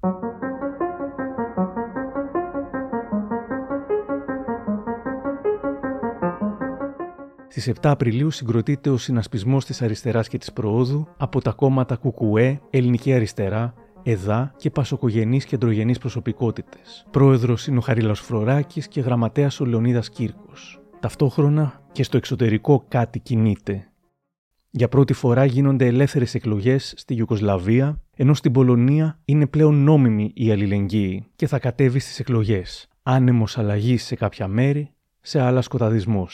Στις 7 Απριλίου συγκροτείται ο συνασπισμός της Αριστεράς και της Προόδου από τα κόμματα Κουκουέ, Ελληνική Αριστερά, ΕΔΑ και Πασοκογενείς κεντρογενείς προσωπικότητες. Πρόεδρος είναι ο Χαρίλαο Φροράκη και γραμματέας ο Λεωνίδας Κύρκος. Ταυτόχρονα και στο εξωτερικό κάτι κινείται. Για πρώτη φορά γίνονται ελεύθερες εκλογές στη Ιουκοσλαβία, ενώ στην Πολωνία είναι πλέον νόμιμη η αλληλεγγύη και θα κατέβει στις εκλογές. Άνεμος αλλαγής σε κάποια μέρη, σε άλλα σκοταδισμό.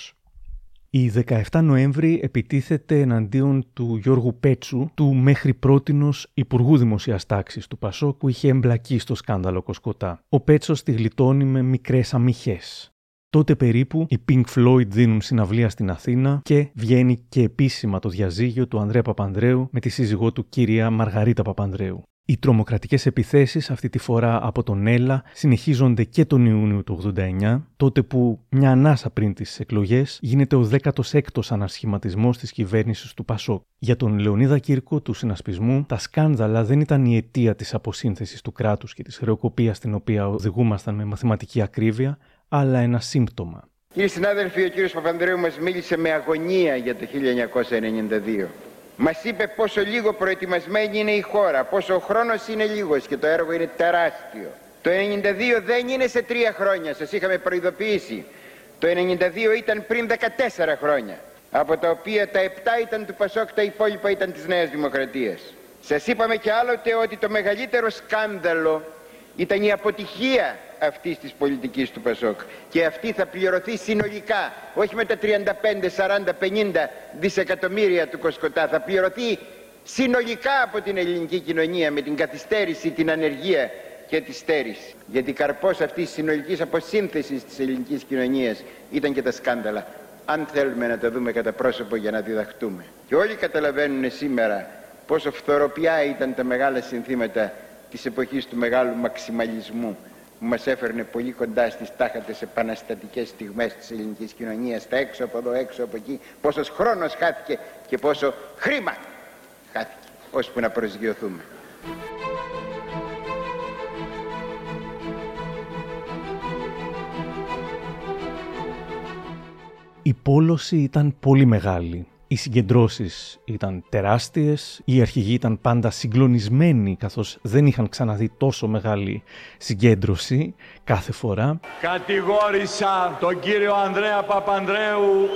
Η 17 Νοέμβρη επιτίθεται εναντίον του Γιώργου Πέτσου, του μέχρι πρότινος Υπουργού Δημοσίας Τάξης του Πασόκ που είχε εμπλακεί στο σκάνδαλο Κοσκοτά. Ο Πέτσος τη γλιτώνει με μικρές αμυχές. Τότε περίπου οι Pink Floyd δίνουν συναυλία στην Αθήνα και βγαίνει και επίσημα το διαζύγιο του Ανδρέα Παπανδρέου με τη σύζυγό του κυρία Μαργαρίτα Παπανδρέου. Οι τρομοκρατικές επιθέσεις αυτή τη φορά από τον Έλα συνεχίζονται και τον Ιούνιο του 89, τότε που μια ανάσα πριν τις εκλογές γίνεται ο 16ος ανασχηματισμός της κυβέρνησης του Πασόκ. Για τον Λεωνίδα Κύρκο του συνασπισμού, τα σκάνδαλα δεν ήταν η αιτία της αποσύνθεσης του κράτους και της χρεοκοπίας στην οποία οδηγούμασταν με μαθηματική ακρίβεια, αλλά ένα σύμπτωμα. Κύριοι συνάδελφοι, ο κύριος Παπανδρέου μας μίλησε με αγωνία για το 1992. Μας είπε πόσο λίγο προετοιμασμένη είναι η χώρα, πόσο ο χρόνος είναι λίγος και το έργο είναι τεράστιο. Το 92 δεν είναι σε τρία χρόνια, σας είχαμε προειδοποιήσει. Το 92 ήταν πριν 14 χρόνια, από τα οποία τα 7 ήταν του Πασόκ, τα υπόλοιπα ήταν της Νέας Δημοκρατίας. Σας είπαμε και άλλοτε ότι το μεγαλύτερο σκάνδαλο ήταν η αποτυχία αυτής της πολιτικής του Πασόκ. Και αυτή θα πληρωθεί συνολικά όχι με τα 35, 40, 50 δισεκατομμύρια του Κοσκοτά. Θα πληρωθεί συνολικά από την ελληνική κοινωνία με την καθυστέρηση, την ανεργία και τη στέρηση. Γιατί καρπός αυτής της συνολικής αποσύνθεσης της ελληνικής κοινωνίας ήταν και τα σκάνδαλα. Αν θέλουμε να τα δούμε κατά πρόσωπο για να διδαχτούμε. Και όλοι καταλαβαίνουν σήμερα πόσο φθοροπιά ήταν τα μεγάλα συνθήματα της εποχής του μεγάλου μαξιμαλισμού που μας έφερνε πολύ κοντά στις τάχατες επαναστατικές στιγμές της ελληνικής κοινωνίας, τα έξω από εδώ, έξω από εκεί, πόσος χρόνος χάθηκε και πόσο χρήμα χάθηκε, ώσπου να προσγειωθούμε. Η πόλωση ήταν πολύ μεγάλη. Οι συγκεντρώσεις ήταν τεράστιες, οι αρχηγοί ήταν πάντα συγκλονισμένοι καθώς δεν είχαν ξαναδεί τόσο μεγάλη συγκέντρωση κάθε φορά. Κατηγόρησα τον κύριο Ανδρέα Παπανδρέου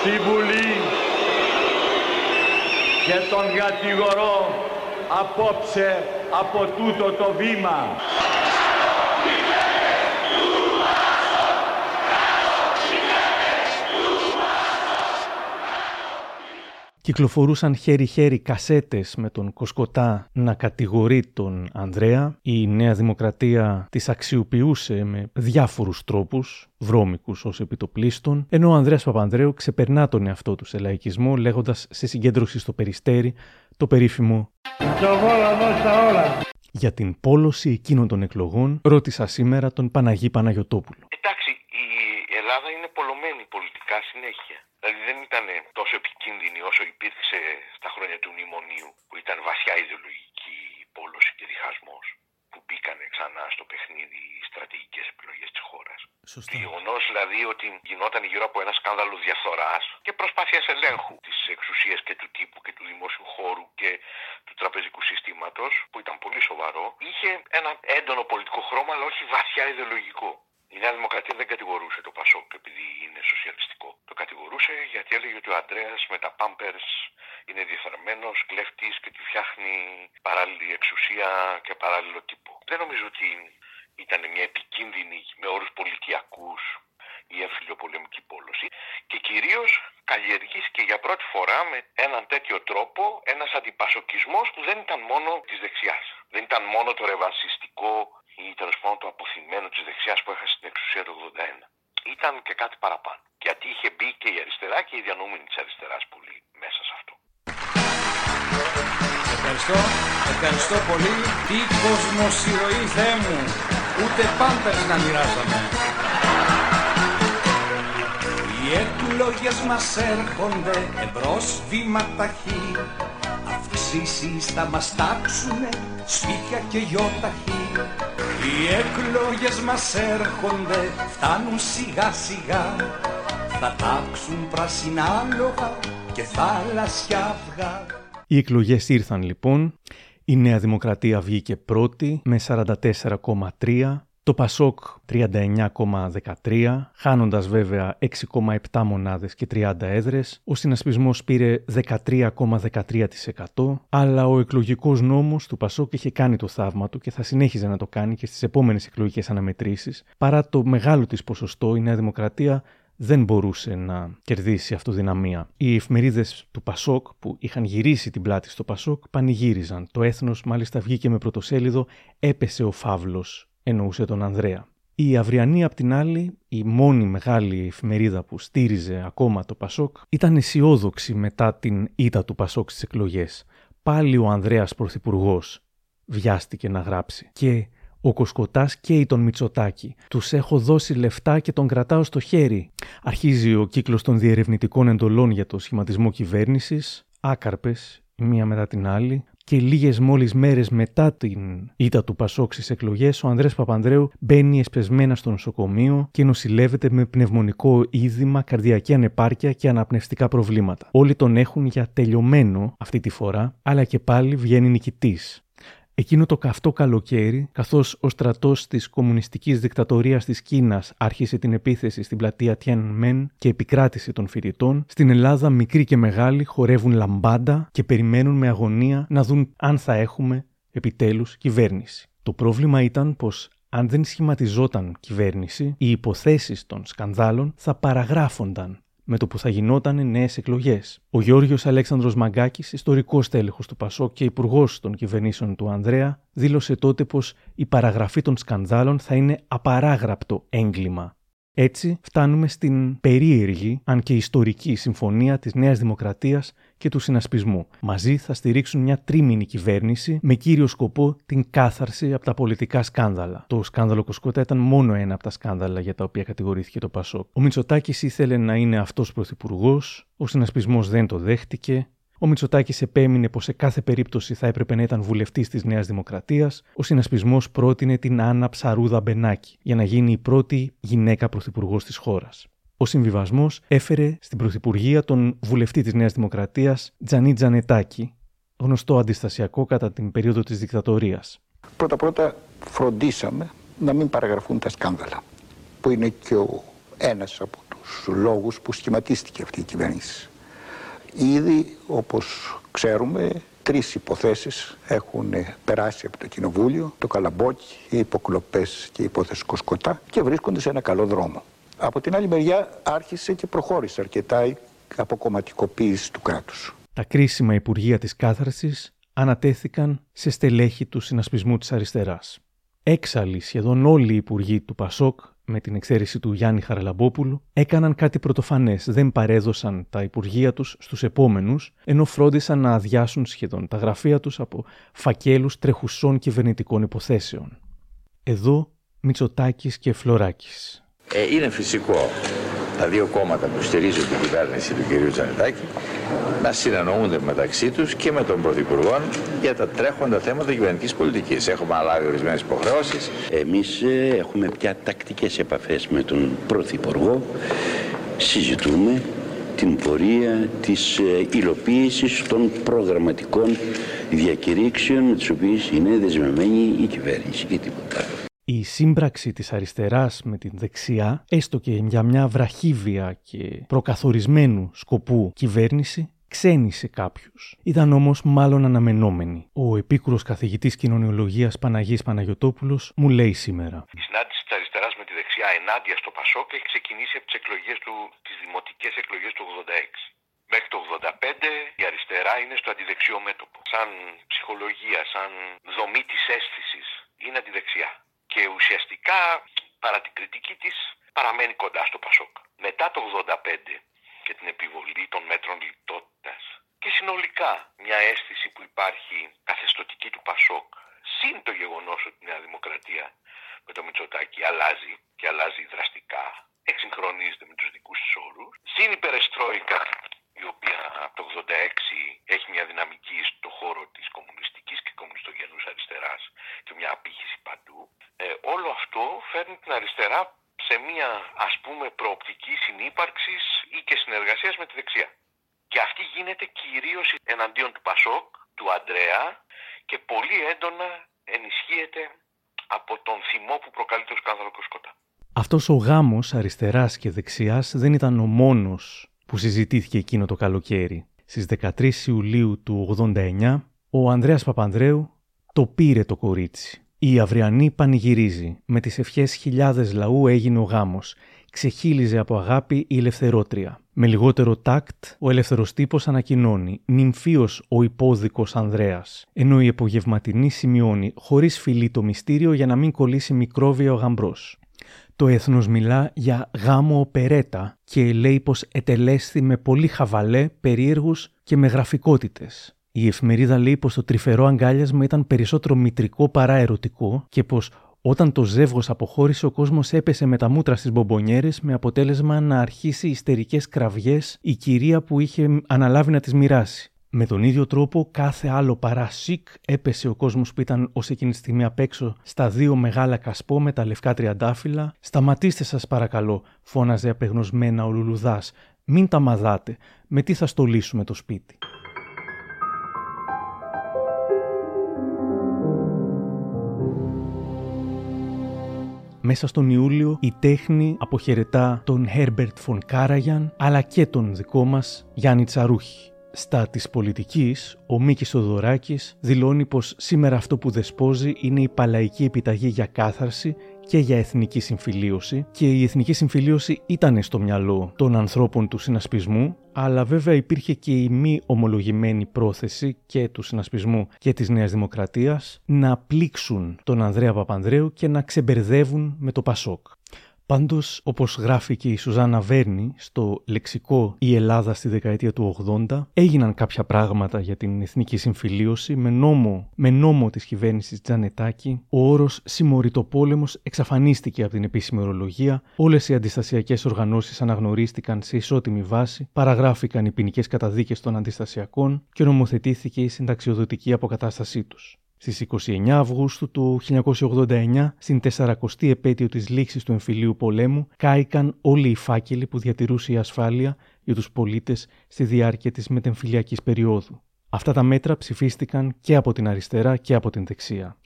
στη Βουλή και τον κατηγορώ απόψε από τούτο το βήμα. Κυκλοφορούσαν χέρι-χέρι κασέτες με τον Κοσκοτά να κατηγορεί τον Ανδρέα. Η Νέα Δημοκρατία τις αξιοποιούσε με διάφορους τρόπους, βρώμικους ως επιτοπλίστων, ενώ ο Ανδρέας Παπανδρέου ξεπερνά τον εαυτό του σε λαϊκισμό λέγοντας σε συγκέντρωση στο Περιστέρι το περίφημο όλα. Για την πόλωση εκείνων των εκλογών ρώτησα σήμερα τον Παναγί Παναγιωτόπουλο. Εντάξει, η Ελλάδα είναι πολλωμένη πολιτικά συνέχεια. Δηλαδή δεν ήταν τόσο επικίνδυνη όσο υπήρξε στα χρόνια του μνημονίου που ήταν βασιά ιδεολογική πόλωση και διχασμός που μπήκαν ξανά στο παιχνίδι οι στρατηγικές επιλογές της χώρας. Σωστά. Το γεγονός δηλαδή ότι γινόταν γύρω από ένα σκάνδαλο διαφθοράς και προσπάθειας ελέγχου της εξουσίας και του τύπου και του δημόσιου χώρου και του τραπεζικού συστήματος, που ήταν πολύ σοβαρό, είχε ένα έντονο πολιτικό χρώμα, αλλά όχι βαθιά ιδεολογικό. Η Νέα Δημοκρατία δεν κατηγορούσε το Πασόκ επειδή είναι σοσιαλιστικό. Το κατηγορούσε γιατί έλεγε ότι ο Αντρέα με τα Pampers είναι διεφθαρμένος, κλέφτης και του φτιάχνει παράλληλη εξουσία και παράλληλο τύπο. Δεν νομίζω ότι ήταν μια επικίνδυνη με όρους πολιτιακούς η εμφυλιοπολεμική πόλωση και κυρίως καλλιεργήθηκε για πρώτη φορά με έναν τέτοιο τρόπο ένας αντιπασοκισμός που δεν ήταν μόνο της δεξιάς. Δεν ήταν μόνο το ρεβανσιστικό ή τέλος πάντων το αποθυμένο της δεξιάς που έχασε την εξουσία του 81. Ήταν και κάτι παραπάνω. Γιατί είχε μπει και η αριστερά και η διανοούμενη της αριστεράς πολύ μέσα σε αυτό. Ευχαριστώ, ευχαριστώ πολύ. Τι κοσμοσυρωή Θεέ μου. Ούτε πάμπερς να μοιράζαμε. Οι εκλογές μας έρχονται εμπρός βήμα ταχύ Αυξήσεις θα μας τάξουνε σπίτια και γιοταχή Οι εκλογές μας έρχονται φτάνουν σιγά σιγά. Θα τάξουν πράσινα άλογα και θάλασσια αυγά. Οι εκλογές ήρθαν λοιπόν, η Νέα Δημοκρατία βγήκε πρώτη με 44,3, το Πασόκ 39,13, χάνοντας βέβαια 6,7 μονάδες και 30 έδρες, ο συνασπισμός πήρε 13,13%, αλλά ο εκλογικός νόμος του Πασόκ είχε κάνει το θαύμα του και θα συνέχιζε να το κάνει και στις επόμενες εκλογικές αναμετρήσεις. Παρά το μεγάλο της ποσοστό, η Νέα Δημοκρατία δεν μπορούσε να κερδίσει αυτοδυναμία. Οι εφημερίδες του Πασόκ που είχαν γυρίσει την πλάτη στο Πασόκ πανηγύριζαν. Το έθνος μάλιστα βγήκε με πρωτοσέλιδο «Έπεσε ο Φαύλος», εννοούσε τον Ανδρέα. Η Αυριανή, απ' την άλλη, η μόνη μεγάλη εφημερίδα που στήριζε ακόμα το Πασόκ, ήταν αισιόδοξη μετά την ήττα του Πασόκ στις εκλογές. Πάλι ο Ανδρέας Πρωθυπουργός βιάστηκε να γράψει. Και ο Κοσκοτάς καίει τον Μητσοτάκη. Τους έχω δώσει λεφτά και τον κρατάω στο χέρι. Αρχίζει ο κύκλος των διερευνητικών εντολών για το σχηματισμό κυβέρνησης. Άκαρπες, η μία μετά την άλλη. Και λίγες μόλις μέρες μετά την ήττα του Πασόκ στις εκλογές, ο Ανδρέας Παπανδρέου μπαίνει εσπεσμένα στο νοσοκομείο και νοσηλεύεται με πνευμονικό είδημα, καρδιακή ανεπάρκεια και αναπνευστικά προβλήματα. Όλοι τον έχουν για τελειωμένο αυτή τη φορά, αλλά και πάλι βγαίνει νικητής. Εκείνο το καυτό καλοκαίρι, καθώς ο στρατός της κομμουνιστικής δικτατορίας της Κίνας άρχισε την επίθεση στην πλατεία Tiananmen και επικράτηση των φοιτητών, στην Ελλάδα μικροί και μεγάλοι χορεύουν λαμπάντα και περιμένουν με αγωνία να δουν αν θα έχουμε επιτέλους κυβέρνηση. Το πρόβλημα ήταν πως αν δεν σχηματιζόταν κυβέρνηση, οι υποθέσεις των σκανδάλων θα παραγράφονταν με το που θα γινόταν νέες εκλογές. Ο Γιώργο Αλέξανδρος Μαγκάκης, ιστορικός τέλεχος του Πασό και υπουργός των κυβερνήσεων του Ανδρέα, δήλωσε τότε πως η παραγραφή των σκανδάλων θα είναι απαράγραπτο έγκλημα έτσι φτάνουμε στην περίεργη, αν και ιστορική συμφωνία της Νέας Δημοκρατίας και του συνασπισμού. Μαζί θα στηρίξουν μια τρίμηνη κυβέρνηση με κύριο σκοπό την κάθαρση από τα πολιτικά σκάνδαλα. Το σκάνδαλο Κοσκότα ήταν μόνο ένα από τα σκάνδαλα για τα οποία κατηγορήθηκε το Πασόκ. Ο Μητσοτάκης ήθελε να είναι αυτός πρωθυπουργός, ο συνασπισμός δεν το δέχτηκε, ο Μητσοτάκης επέμεινε πως σε κάθε περίπτωση θα έπρεπε να ήταν βουλευτής της Νέας Δημοκρατίας. Ο συνασπισμός πρότεινε την Άννα Ψαρούδα Μπενάκη για να γίνει η πρώτη γυναίκα πρωθυπουργός της χώρας. Ο συμβιβασμός έφερε στην πρωθυπουργία τον βουλευτή της Νέας Δημοκρατίας Τζανί Τζανετάκη, γνωστό αντιστασιακό κατά την περίοδο της δικτατορίας. Πρώτα-πρώτα φροντίσαμε να μην παραγραφούν τα σκάνδαλα, που είναι και ο ένας από τους λόγους που σχηματίστηκε αυτή η κυβέρνηση. Ήδη, όπως ξέρουμε, τρεις υποθέσεις έχουν περάσει από το Κοινοβούλιο, το Καλαμπόκι, οι υποκλοπές και η υπόθεση Κοσκοτά και βρίσκονται σε ένα καλό δρόμο. Από την άλλη μεριά άρχισε και προχώρησε αρκετά η αποκομματικοποίηση του κράτους. Τα κρίσιμα υπουργεία της κάθαρσης ανατέθηκαν σε στελέχη του συνασπισμού της αριστεράς. Έξαλλοι σχεδόν όλοι οι υπουργοί του Πασόκ με την εξαίρεση του Γιάννη Χαραλαμπόπουλου, έκαναν κάτι πρωτοφανές. Δεν παρέδωσαν τα υπουργεία τους στους επόμενους, ενώ φρόντισαν να αδειάσουν σχεδόν τα γραφεία τους από φακέλους τρεχουσών κυβερνητικών υποθέσεων. Εδώ Μητσοτάκης και Φλωράκης. Ε, είναι φυσικό τα δύο κόμματα που στηρίζουν την κυβέρνηση του κ. Τζανετάκη να συνεννοούνται μεταξύ τους και με τον Πρωθυπουργό για τα τρέχοντα θέματα κυβερνητικής πολιτικής. Έχουμε αναλάβει ορισμένες υποχρεώσεις. Εμείς ε, έχουμε πια τακτικές επαφές με τον Πρωθυπουργό. Συζητούμε την πορεία της ε, υλοποίησης των προγραμματικών διακηρύξεων τις οποίες είναι δεσμευμένη η κυβέρνηση και τίποτα άλλο. Η σύμπραξη της αριστεράς με την δεξιά, έστω και για μια βραχύβια και προκαθορισμένου σκοπού κυβέρνηση, ξένησε κάποιους. Ήταν όμως μάλλον αναμενόμενη. Ο επίκουρος καθηγητής κοινωνιολογίας Παναγής Παναγιωτόπουλος μου λέει σήμερα. Η συνάντηση της αριστεράς με τη δεξιά ενάντια στο Πασόκ έχει ξεκινήσει από τις εκλογές του, τις δημοτικές εκλογές του 86. Μέχρι το 85 η αριστερά είναι στο αντιδεξιό μέτωπο. Σαν ψυχολογία, σαν δομή της αίσθησης είναι αντιδεξιά και ουσιαστικά παρά την κριτική της παραμένει κοντά στο Πασόκ. Μετά το 85 και την επιβολή των μέτρων λιτότητας και συνολικά μια αίσθηση που υπάρχει καθεστοτική του Πασόκ συν το γεγονός ότι η Νέα Δημοκρατία με το Μητσοτάκι αλλάζει και αλλάζει δραστικά, εξυγχρονίζεται με τους δικούς της όρους, συν η Περεστρόικα η οποία από το 86 έχει μια δυναμική στο χώρο της κομμουνιστικής και κομμουνιστογενούς αριστεράς και μια απήχηση παντού, ε, όλο αυτό φέρνει την αριστερά σε μια ας πούμε προοπτική συνύπαρξης ή και συνεργασίας με τη δεξιά. Και αυτή γίνεται κυρίως εναντίον του Πασόκ, του Αντρέα και πολύ έντονα ενισχύεται από τον θυμό που προκαλεί το σκάνδαλος Κοσκοτά. Αυτός ο γάμος αριστεράς και δεξιάς δεν ήταν ο μόνος που συζητήθηκε εκείνο το καλοκαίρι. Στις 13 Ιουλίου του 89, ο Ανδρέας Παπανδρέου το πήρε το κορίτσι. Η αυριανή πανηγυρίζει. Με τις ευχές χιλιάδες λαού έγινε ο γάμος. Ξεχύλιζε από αγάπη η ελευθερότρια. Με λιγότερο τάκτ, ο ελεύθερος τύπος ανακοινώνει «Νυμφίος ο υπόδικος Ανδρέας», ενώ η επογευματινή σημειώνει «Χωρίς φιλή το μυστήριο για να μην κολλήσει μικρόβια ο γαμπρός». Το έθνος μιλά για γάμο οπερέτα και λέει πως ετελέσθη με πολύ χαβαλέ, περίεργους και με γραφικότητες. Η εφημερίδα λέει πως το τρυφερό αγκάλιασμα ήταν περισσότερο μητρικό παρά ερωτικό και πως όταν το ζεύγος αποχώρησε, ο κόσμος έπεσε με τα μούτρα στις μπομπονιέρες με αποτέλεσμα να αρχίσει ιστερικές κραυγές η κυρία που είχε αναλάβει να τις μοιράσει. Με τον ίδιο τρόπο, κάθε άλλο παρά σικ έπεσε ο κόσμος που ήταν ως εκείνη τη στιγμή απ' έξω στα δύο μεγάλα κασπό με τα λευκά τριαντάφυλλα. Σταματήστε, σας παρακαλώ, φώναζε απεγνωσμένα ο Λουλουδάς. Μην τα μαδάτε. Με τι θα στολίσουμε το σπίτι. Μέσα στον Ιούλιο η τέχνη αποχαιρετά τον Herbert von Karajan αλλά και τον δικό μας Γιάννη Τσαρούχη. Στα της πολιτικής, ο Μίκης Θοδωράκης δηλώνει πως σήμερα αυτό που δεσπόζει είναι η παλαϊκή επιταγή για κάθαρση και για εθνική συμφιλίωση και η εθνική συμφιλίωση ήταν στο μυαλό των ανθρώπων του συνασπισμού αλλά βέβαια υπήρχε και η μη ομολογημένη πρόθεση και του συνασπισμού και της Νέας Δημοκρατίας να πλήξουν τον Ανδρέα Παπανδρέου και να ξεμπερδεύουν με το Πασόκ. Πάντως, όπως γράφει και η Σουζάννα Βέρνη στο λεξικό Η Ελλάδα στη δεκαετία του 80, έγιναν κάποια πράγματα για την εθνική συμφιλίωση με νόμο, με νόμο της κυβέρνησης Τζανετάκη. Ο όρος Συμμοριτοπόλεμο εξαφανίστηκε από την επίσημη ορολογία, όλες οι αντιστασιακές οργανώσεις αναγνωρίστηκαν σε ισότιμη βάση, παραγράφηκαν οι ποινικές καταδίκες των αντιστασιακών και νομοθετήθηκε η συνταξιοδοτική αποκατάστασή τους. Στις 29 Αυγούστου του 1989, στην 40η επέτειο της λήξης του εμφυλίου πολέμου, κάηκαν όλοι οι φάκελοι που διατηρούσε η ασφάλεια για τους πολίτες στη διάρκεια της μετεμφυλιακής περίοδου. Αυτά τα μέτρα ψηφίστηκαν και από την αριστερά και από την δεξιά.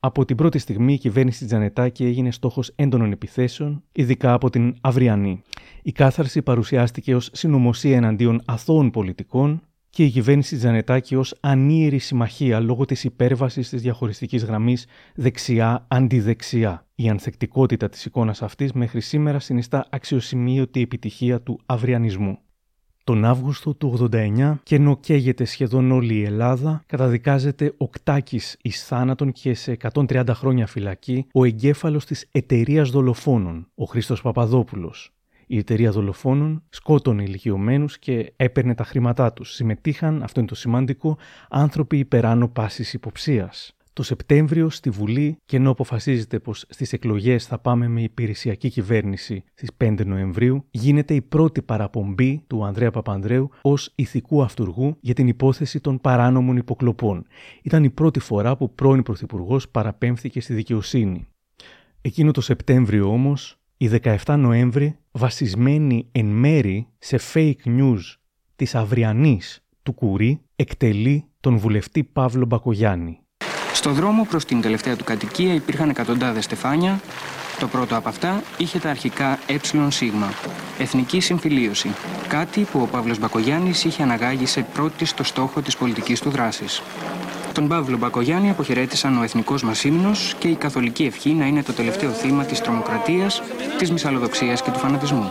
Από την πρώτη στιγμή η κυβέρνηση Τζανετάκη έγινε στόχος έντονων επιθέσεων, ειδικά από την Αυριανή. Η κάθαρση παρουσιάστηκε ως συνωμοσία εναντίον αθώων πολιτικών, και η κυβέρνηση Τζανετάκη ως ανίερη συμμαχία λόγω της υπέρβασης της διαχωριστικής γραμμής δεξιά-αντιδεξιά. Η ανθεκτικότητα της εικόνας αυτής μέχρι σήμερα συνιστά αξιοσημείωτη επιτυχία του αυριανισμού. Τον Αύγουστο του 89, και ενώ καίγεται σχεδόν όλη η Ελλάδα, καταδικάζεται οκτάκης εις θάνατον και σε 130 χρόνια φυλακή ο εγκέφαλος της εταιρείας δολοφόνων, ο Χρήστος Παπαδόπουλος, η εταιρεία δολοφόνων σκότωνε ηλικιωμένους και έπαιρνε τα χρήματά τους. Συμμετείχαν, αυτό είναι το σημαντικό, άνθρωποι υπεράνω πάσης υποψίας. Το Σεπτέμβριο στη Βουλή, και ενώ αποφασίζεται πως στις εκλογές θα πάμε με υπηρεσιακή κυβέρνηση στις 5 Νοεμβρίου, γίνεται η πρώτη παραπομπή του Ανδρέα Παπανδρέου ως ηθικού αυτούργου για την υπόθεση των παράνομων υποκλοπών. Ήταν η πρώτη φορά που πρώην Πρωθυπουργός παραπέμφθηκε στη δικαιοσύνη. Εκείνο το Σεπτέμβριο όμως, η 17 Νοέμβρη, βασισμένη εν μέρη σε fake news της αυριανής του Κουρί, εκτελεί τον βουλευτή Παύλο Μπακογιάννη. Στο δρόμο προς την τελευταία του κατοικία υπήρχαν εκατοντάδες στεφάνια. Το πρώτο από αυτά είχε τα αρχικά ΕΣ, Εθνική Συμφιλίωση. Κάτι που ο Παύλος Μπακογιάννης είχε αναγάγει σε πρώτη στο στόχο της πολιτικής του δράσης. Τον Παύλο Μπακογιάννη αποχαιρέτησαν ο εθνικός μας ύμνος και η καθολική ευχή να είναι το τελευταίο θύμα της τρομοκρατίας, της μυσαλλοδοξίας και του φανατισμού.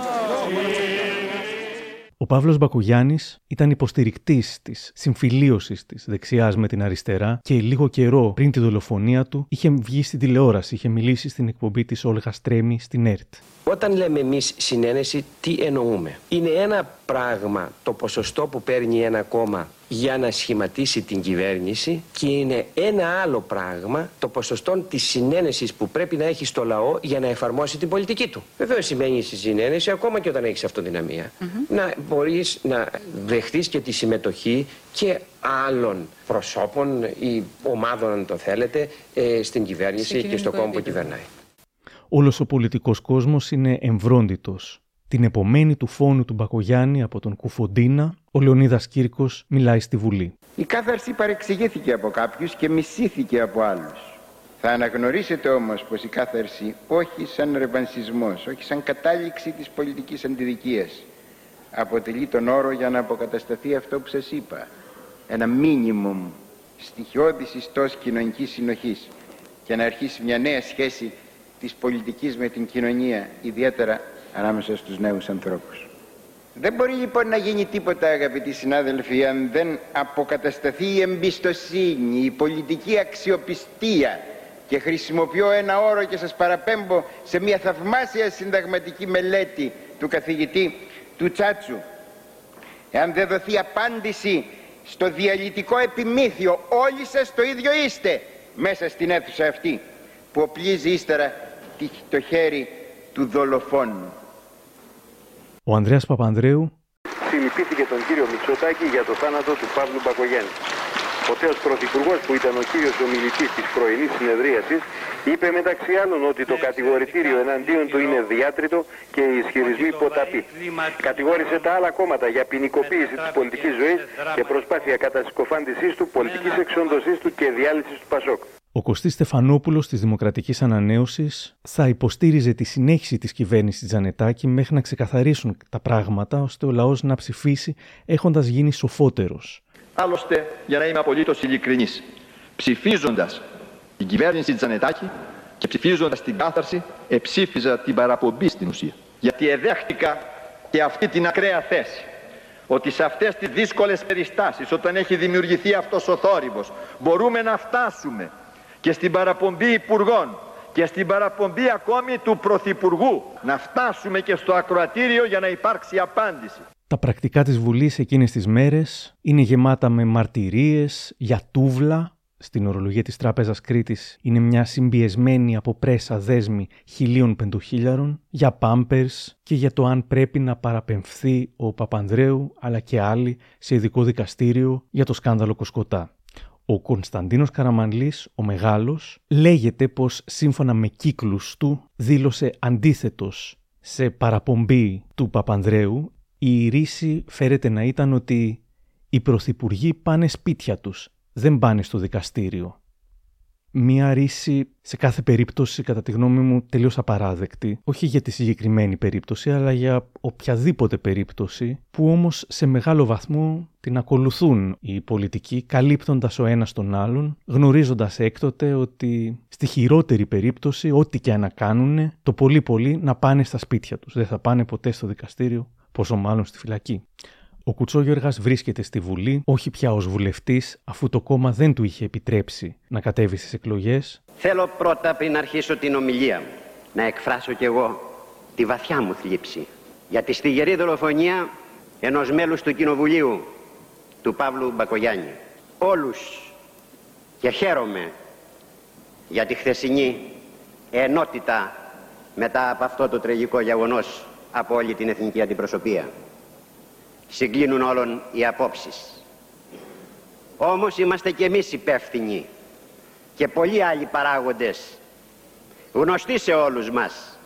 Ο Παύλος Μπακογιάννης ήταν υποστηρικτής της συμφιλίωσης της δεξιάς με την αριστερά και λίγο καιρό πριν τη δολοφονία του είχε βγει στην τηλεόραση, είχε μιλήσει στην εκπομπή της Όλγα Στρέμι στην ΕΡΤ. Όταν λέμε εμείς συνένεση, τι εννοούμε; Είναι ένα πράγμα το ποσοστό που παίρνει ένα κόμμα για να σχηματίσει την κυβέρνηση και είναι ένα άλλο πράγμα το ποσοστό της συνένεσης που πρέπει να έχει στο λαό για να εφαρμόσει την πολιτική του. Βεβαίως σημαίνει στη συνένεση ακόμα και όταν έχεις αυτοδυναμία να μπορείς να δεχτείς και τη συμμετοχή και άλλων προσώπων ή ομάδων αν το θέλετε ε, στην κυβέρνηση και στο κόμμα που κυβερνάει. Όλος ο πολιτικός κόσμος είναι εμβρόντιτος. Την επομένη του φόνου του Μπακογιάννη από τον Κουφοντίνα, ο Λεωνίδας Κύρκος μιλάει στη Βουλή. Η κάθαρση παρεξηγήθηκε από κάποιους και μισήθηκε από άλλους. Θα αναγνωρίσετε όμως πως η κάθαρση όχι σαν ρεβανσισμός, όχι σαν κατάληξη της πολιτικής αντιδικίας, αποτελεί τον όρο για να αποκατασταθεί αυτό που σας είπα. Ένα μίνιμουμ στοιχειώδης ιστός κοινωνικής συνοχής και να αρχίσει μια νέα σχέση της πολιτικής με την κοινωνία, ιδιαίτερα ανάμεσα στους νέους ανθρώπους. Δεν μπορεί λοιπόν να γίνει τίποτα αγαπητοί συνάδελφοι αν δεν αποκατασταθεί η εμπιστοσύνη, η πολιτική αξιοπιστία και χρησιμοποιώ ένα όρο και σας παραπέμπω σε μια θαυμάσια συνταγματική μελέτη του καθηγητή του Τσάτσου. Εάν δεν δοθεί απάντηση στο διαλυτικό επιμήθειο όλοι σας το ίδιο είστε μέσα στην αίθουσα αυτή που οπλίζει ύστερα το χέρι του δολοφόνου. Ο Ανδρέας Παπανδρέου Συλληπίθηκε τον κύριο Μητσοτάκη για το θάνατο του Παύλου Μπακογιάννη. Ο τέος πρωθυπουργός που ήταν ο κύριος ομιλητής της πρωινής συνεδρίασης είπε μεταξύ άλλων ότι το κατηγορητήριο εναντίον του είναι διάτριτο και οι ισχυρισμοί ποταποί. Κατηγόρησε τα άλλα κόμματα για ποινικοποίηση της πολιτικής ζωής και προσπάθεια κατασκοφάντησής του, πολιτικής εξόντωσής του και διάλυσης του Πασόκ. Ο Κωστής Στεφανόπουλος της Δημοκρατικής Ανανέωσης θα υποστήριζε τη συνέχιση της κυβέρνησης Τζανετάκη μέχρι να ξεκαθαρίσουν τα πράγματα ώστε ο λαός να ψηφίσει έχοντας γίνει σοφότερος. Άλλωστε, για να είμαι απολύτως ειλικρινής, ψηφίζοντας την κυβέρνηση Τζανετάκη και ψηφίζοντας την κάθαρση, εψήφιζα την παραπομπή στην ουσία. Γιατί εδέχτηκα και αυτή την ακραία θέση ότι σε αυτές τις δύσκολες περιστάσεις όταν έχει δημιουργηθεί αυτός ο θόρυβος μπορούμε να φτάσουμε και στην παραπομπή υπουργών και στην παραπομπή ακόμη του Πρωθυπουργού να φτάσουμε και στο ακροατήριο για να υπάρξει απάντηση. Τα πρακτικά της Βουλής εκείνες τις μέρες είναι γεμάτα με μαρτυρίες για τούβλα. Στην ορολογία της Τράπεζας Κρήτης είναι μια συμπιεσμένη από πρέσα δέσμη χιλίων πεντοχίλιαρων, για πάμπερς και για το αν πρέπει να παραπεμφθεί ο Παπανδρέου αλλά και άλλοι σε ειδικό δικαστήριο για το σκάνδαλο Κοσκοτά. Ο Κωνσταντίνος Καραμανλής, ο Μεγάλος, λέγεται πως σύμφωνα με κύκλους του δήλωσε αντίθετος σε παραπομπή του Παπανδρέου. Η ρίση φέρεται να ήταν ότι οι πρωθυπουργοί πάνε σπίτια τους, δεν πάνε στο δικαστήριο μία ρίση σε κάθε περίπτωση, κατά τη γνώμη μου, τελείως απαράδεκτη. Όχι για τη συγκεκριμένη περίπτωση, αλλά για οποιαδήποτε περίπτωση, που όμως σε μεγάλο βαθμό την ακολουθούν οι πολιτικοί, καλύπτοντας ο ένας τον άλλον, γνωρίζοντας έκτοτε ότι στη χειρότερη περίπτωση, ό,τι και να κάνουν, το πολύ πολύ να πάνε στα σπίτια τους. Δεν θα πάνε ποτέ στο δικαστήριο, πόσο μάλλον στη φυλακή. Ο Κουτσόγιοργα βρίσκεται στη Βουλή, όχι πια ως βουλευτής, αφού το κόμμα δεν του είχε επιτρέψει να κατέβει στις εκλογές. Θέλω πρώτα πριν αρχίσω την ομιλία μου να εκφράσω κι εγώ τη βαθιά μου θλίψη για τη στιγερή δολοφονία ενός μέλους του Κοινοβουλίου, του Παύλου Μπακογιάννη. Όλους και χαίρομαι για τη χθεσινή ενότητα μετά από αυτό το τραγικό γεγονός από όλη την εθνική αντιπροσωπεία συγκλίνουν όλων οι απόψεις. Όμως είμαστε και εμείς υπεύθυνοι και πολλοί άλλοι παράγοντες γνωστοί σε όλους μας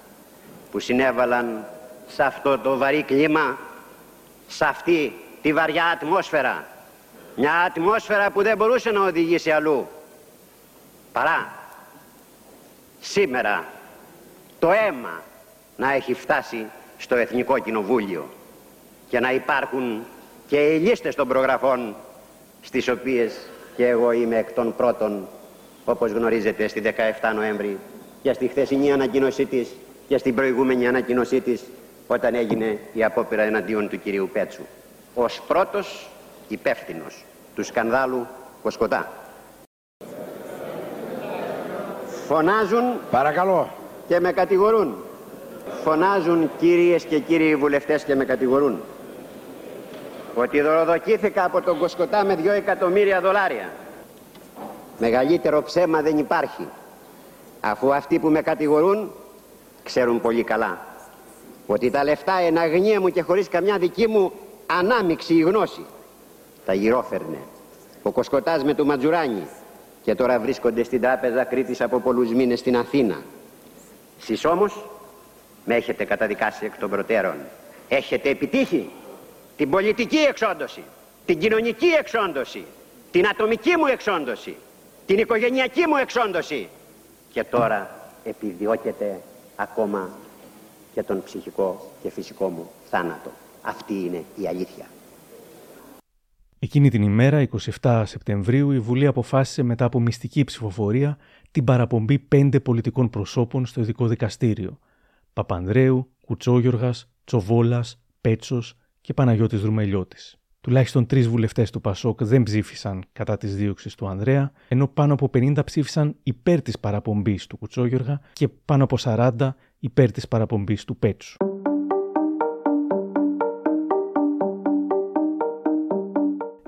που συνέβαλαν σε αυτό το βαρύ κλίμα, σε αυτή τη βαριά ατμόσφαιρα. Μια ατμόσφαιρα που δεν μπορούσε να οδηγήσει αλλού παρά σήμερα το αίμα να έχει φτάσει στο Εθνικό Κοινοβούλιο και να υπάρχουν και οι λίστες των προγραφών στις οποίες και εγώ είμαι εκ των πρώτων όπως γνωρίζετε στη 17 Νοέμβρη και στη χθεσινή ανακοίνωσή της και στην προηγούμενη ανακοίνωσή της όταν έγινε η απόπειρα εναντίον του κυρίου Πέτσου ως πρώτος υπεύθυνος του σκανδάλου Κοσκοτά. Φωνάζουν Παρακαλώ και με κατηγορούν. Φωνάζουν κύριες και κύριοι βουλευτές και με κατηγορούν ότι δωροδοκήθηκα από τον Κοσκοτά με δυο εκατομμύρια δολάρια. Μεγαλύτερο ψέμα δεν υπάρχει. Αφού αυτοί που με κατηγορούν ξέρουν πολύ καλά ότι τα λεφτά εν αγνία μου και χωρίς καμιά δική μου ανάμιξη η γνώση τα γυρόφερνε. Ο Κοσκοτάς με το Ματζουράνι και τώρα βρίσκονται στην τράπεζα Κρήτης από πολλούς μήνες στην Αθήνα. Εσείς όμως με έχετε καταδικάσει εκ των προτέρων. Έχετε επιτύχει την πολιτική εξόντωση, την κοινωνική εξόντωση, την ατομική μου εξόντωση, την οικογενειακή μου εξόντωση και τώρα επιδιώκεται ακόμα και τον ψυχικό και φυσικό μου θάνατο. Αυτή είναι η αλήθεια. Εκείνη την ημέρα, 27 Σεπτεμβρίου, η Βουλή αποφάσισε μετά από μυστική ψηφοφορία την παραπομπή πέντε πολιτικών προσώπων στο ειδικό δικαστήριο. Παπανδρέου, Κουτσόγιοργας, Τσοβόλας, Πέτσος, και Παναγιώτης Δρουμελιώτης. Τουλάχιστον τρεις βουλευτές του Πασόκ δεν ψήφισαν κατά της δίωξης του Ανδρέα, ενώ πάνω από 50 ψήφισαν υπέρ της παραπομπής του Κουτσόγιοργα και πάνω από 40 υπέρ της παραπομπής του Πέτσου.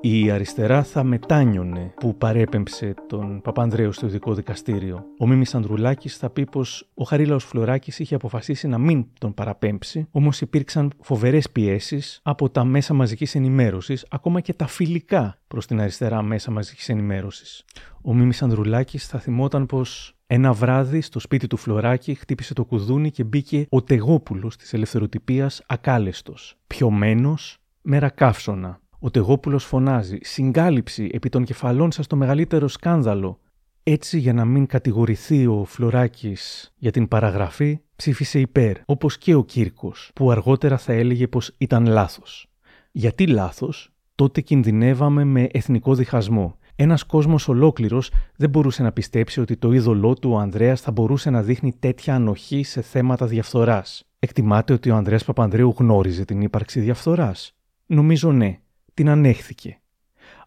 Η αριστερά θα μετάνιωνε που παρέπεμψε τον Παπανδρέους στο ειδικό δικαστήριο. Ο Μίμης Ανδρουλάκης θα πει πως ο Χαρίλαος Φλωράκης είχε αποφασίσει να μην τον παραπέμψει, όμως υπήρξαν φοβερές πιέσεις από τα μέσα μαζικής ενημέρωσης, ακόμα και τα φιλικά προς την αριστερά μέσα μαζικής ενημέρωσης. Ο Μίμης Ανδρουλάκης θα θυμόταν πως ένα βράδυ στο σπίτι του Φλωράκη χτύπησε το κουδούνι και μπήκε ο Τεγόπουλος της ελευθεροτυπίας ακάλεστος, πιωμένος, μερακάφσονα. Ο Τεγόπουλος φωνάζει: Συγκάλυψη επί των κεφαλών σας το μεγαλύτερο σκάνδαλο. Έτσι, για να μην κατηγορηθεί ο Φλωράκης για την παραγραφή, ψήφισε υπέρ, όπως και ο Κύρκος, που αργότερα θα έλεγε πως ήταν λάθος. Γιατί λάθος, τότε κινδυνεύαμε με εθνικό διχασμό. Ένας κόσμος ολόκληρος δεν μπορούσε να πιστέψει ότι το είδωλό του ο Ανδρέας θα μπορούσε να δείχνει τέτοια ανοχή σε θέματα διαφθοράς. Εκτιμάται ότι ο Ανδρέας Παπανδρέου γνώριζε την ύπαρξη διαφθοράς. Νομίζω ναι, την ανέχθηκε.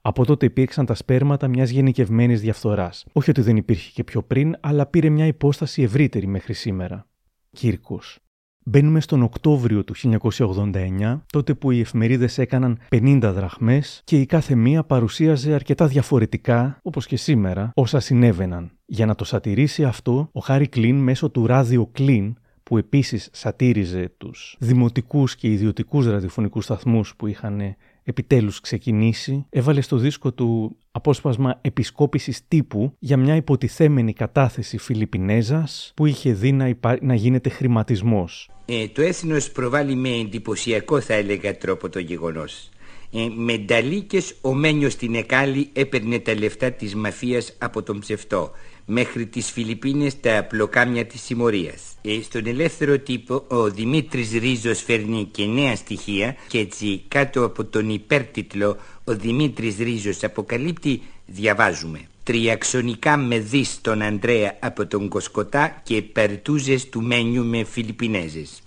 Από τότε υπήρξαν τα σπέρματα μιας γενικευμένης διαφθοράς. Όχι ότι δεν υπήρχε και πιο πριν, αλλά πήρε μια υπόσταση ευρύτερη μέχρι σήμερα. Κύρκος. Μπαίνουμε στον Οκτώβριο του 1989, τότε που οι εφημερίδες έκαναν 50 δραχμές και η κάθε μία παρουσίαζε αρκετά διαφορετικά, όπως και σήμερα, όσα συνέβαιναν. Για να το σατηρήσει αυτό, ο Χάρη Κλίν μέσω του ράδιο Κλίν που επίσης σατήριζε τους δημοτικούς και ιδιωτικούς ραδιοφωνικούς σταθμούς που είχαν επιτέλους ξεκινήσει, έβαλε στο δίσκο του απόσπασμα επισκόπησης τύπου για μια υποτιθέμενη κατάθεση Φιλιππινέζας που είχε δει να, να γίνεται χρηματισμός. Ε, το έθνος προβάλλει με εντυπωσιακό θα έλεγα τρόπο το γεγονός. Ε, με νταλίκες ο Μένιος στην Εκάλη έπαιρνε τα λεφτά της μαφίας από τον ψευτό μέχρι τις Φιλιππίνες τα πλοκάμια της συμμορίας. Ε, στον ελεύθερο τύπο ο Δημήτρης Ρίζος φέρνει και νέα στοιχεία και έτσι κάτω από τον υπέρτιτλο ο Δημήτρης Ρίζος αποκαλύπτει διαβάζουμε τριαξονικά με δις στον Ανδρέα από τον Κοσκοτά και περτούζες του μένιου με Φιλιππινέζες.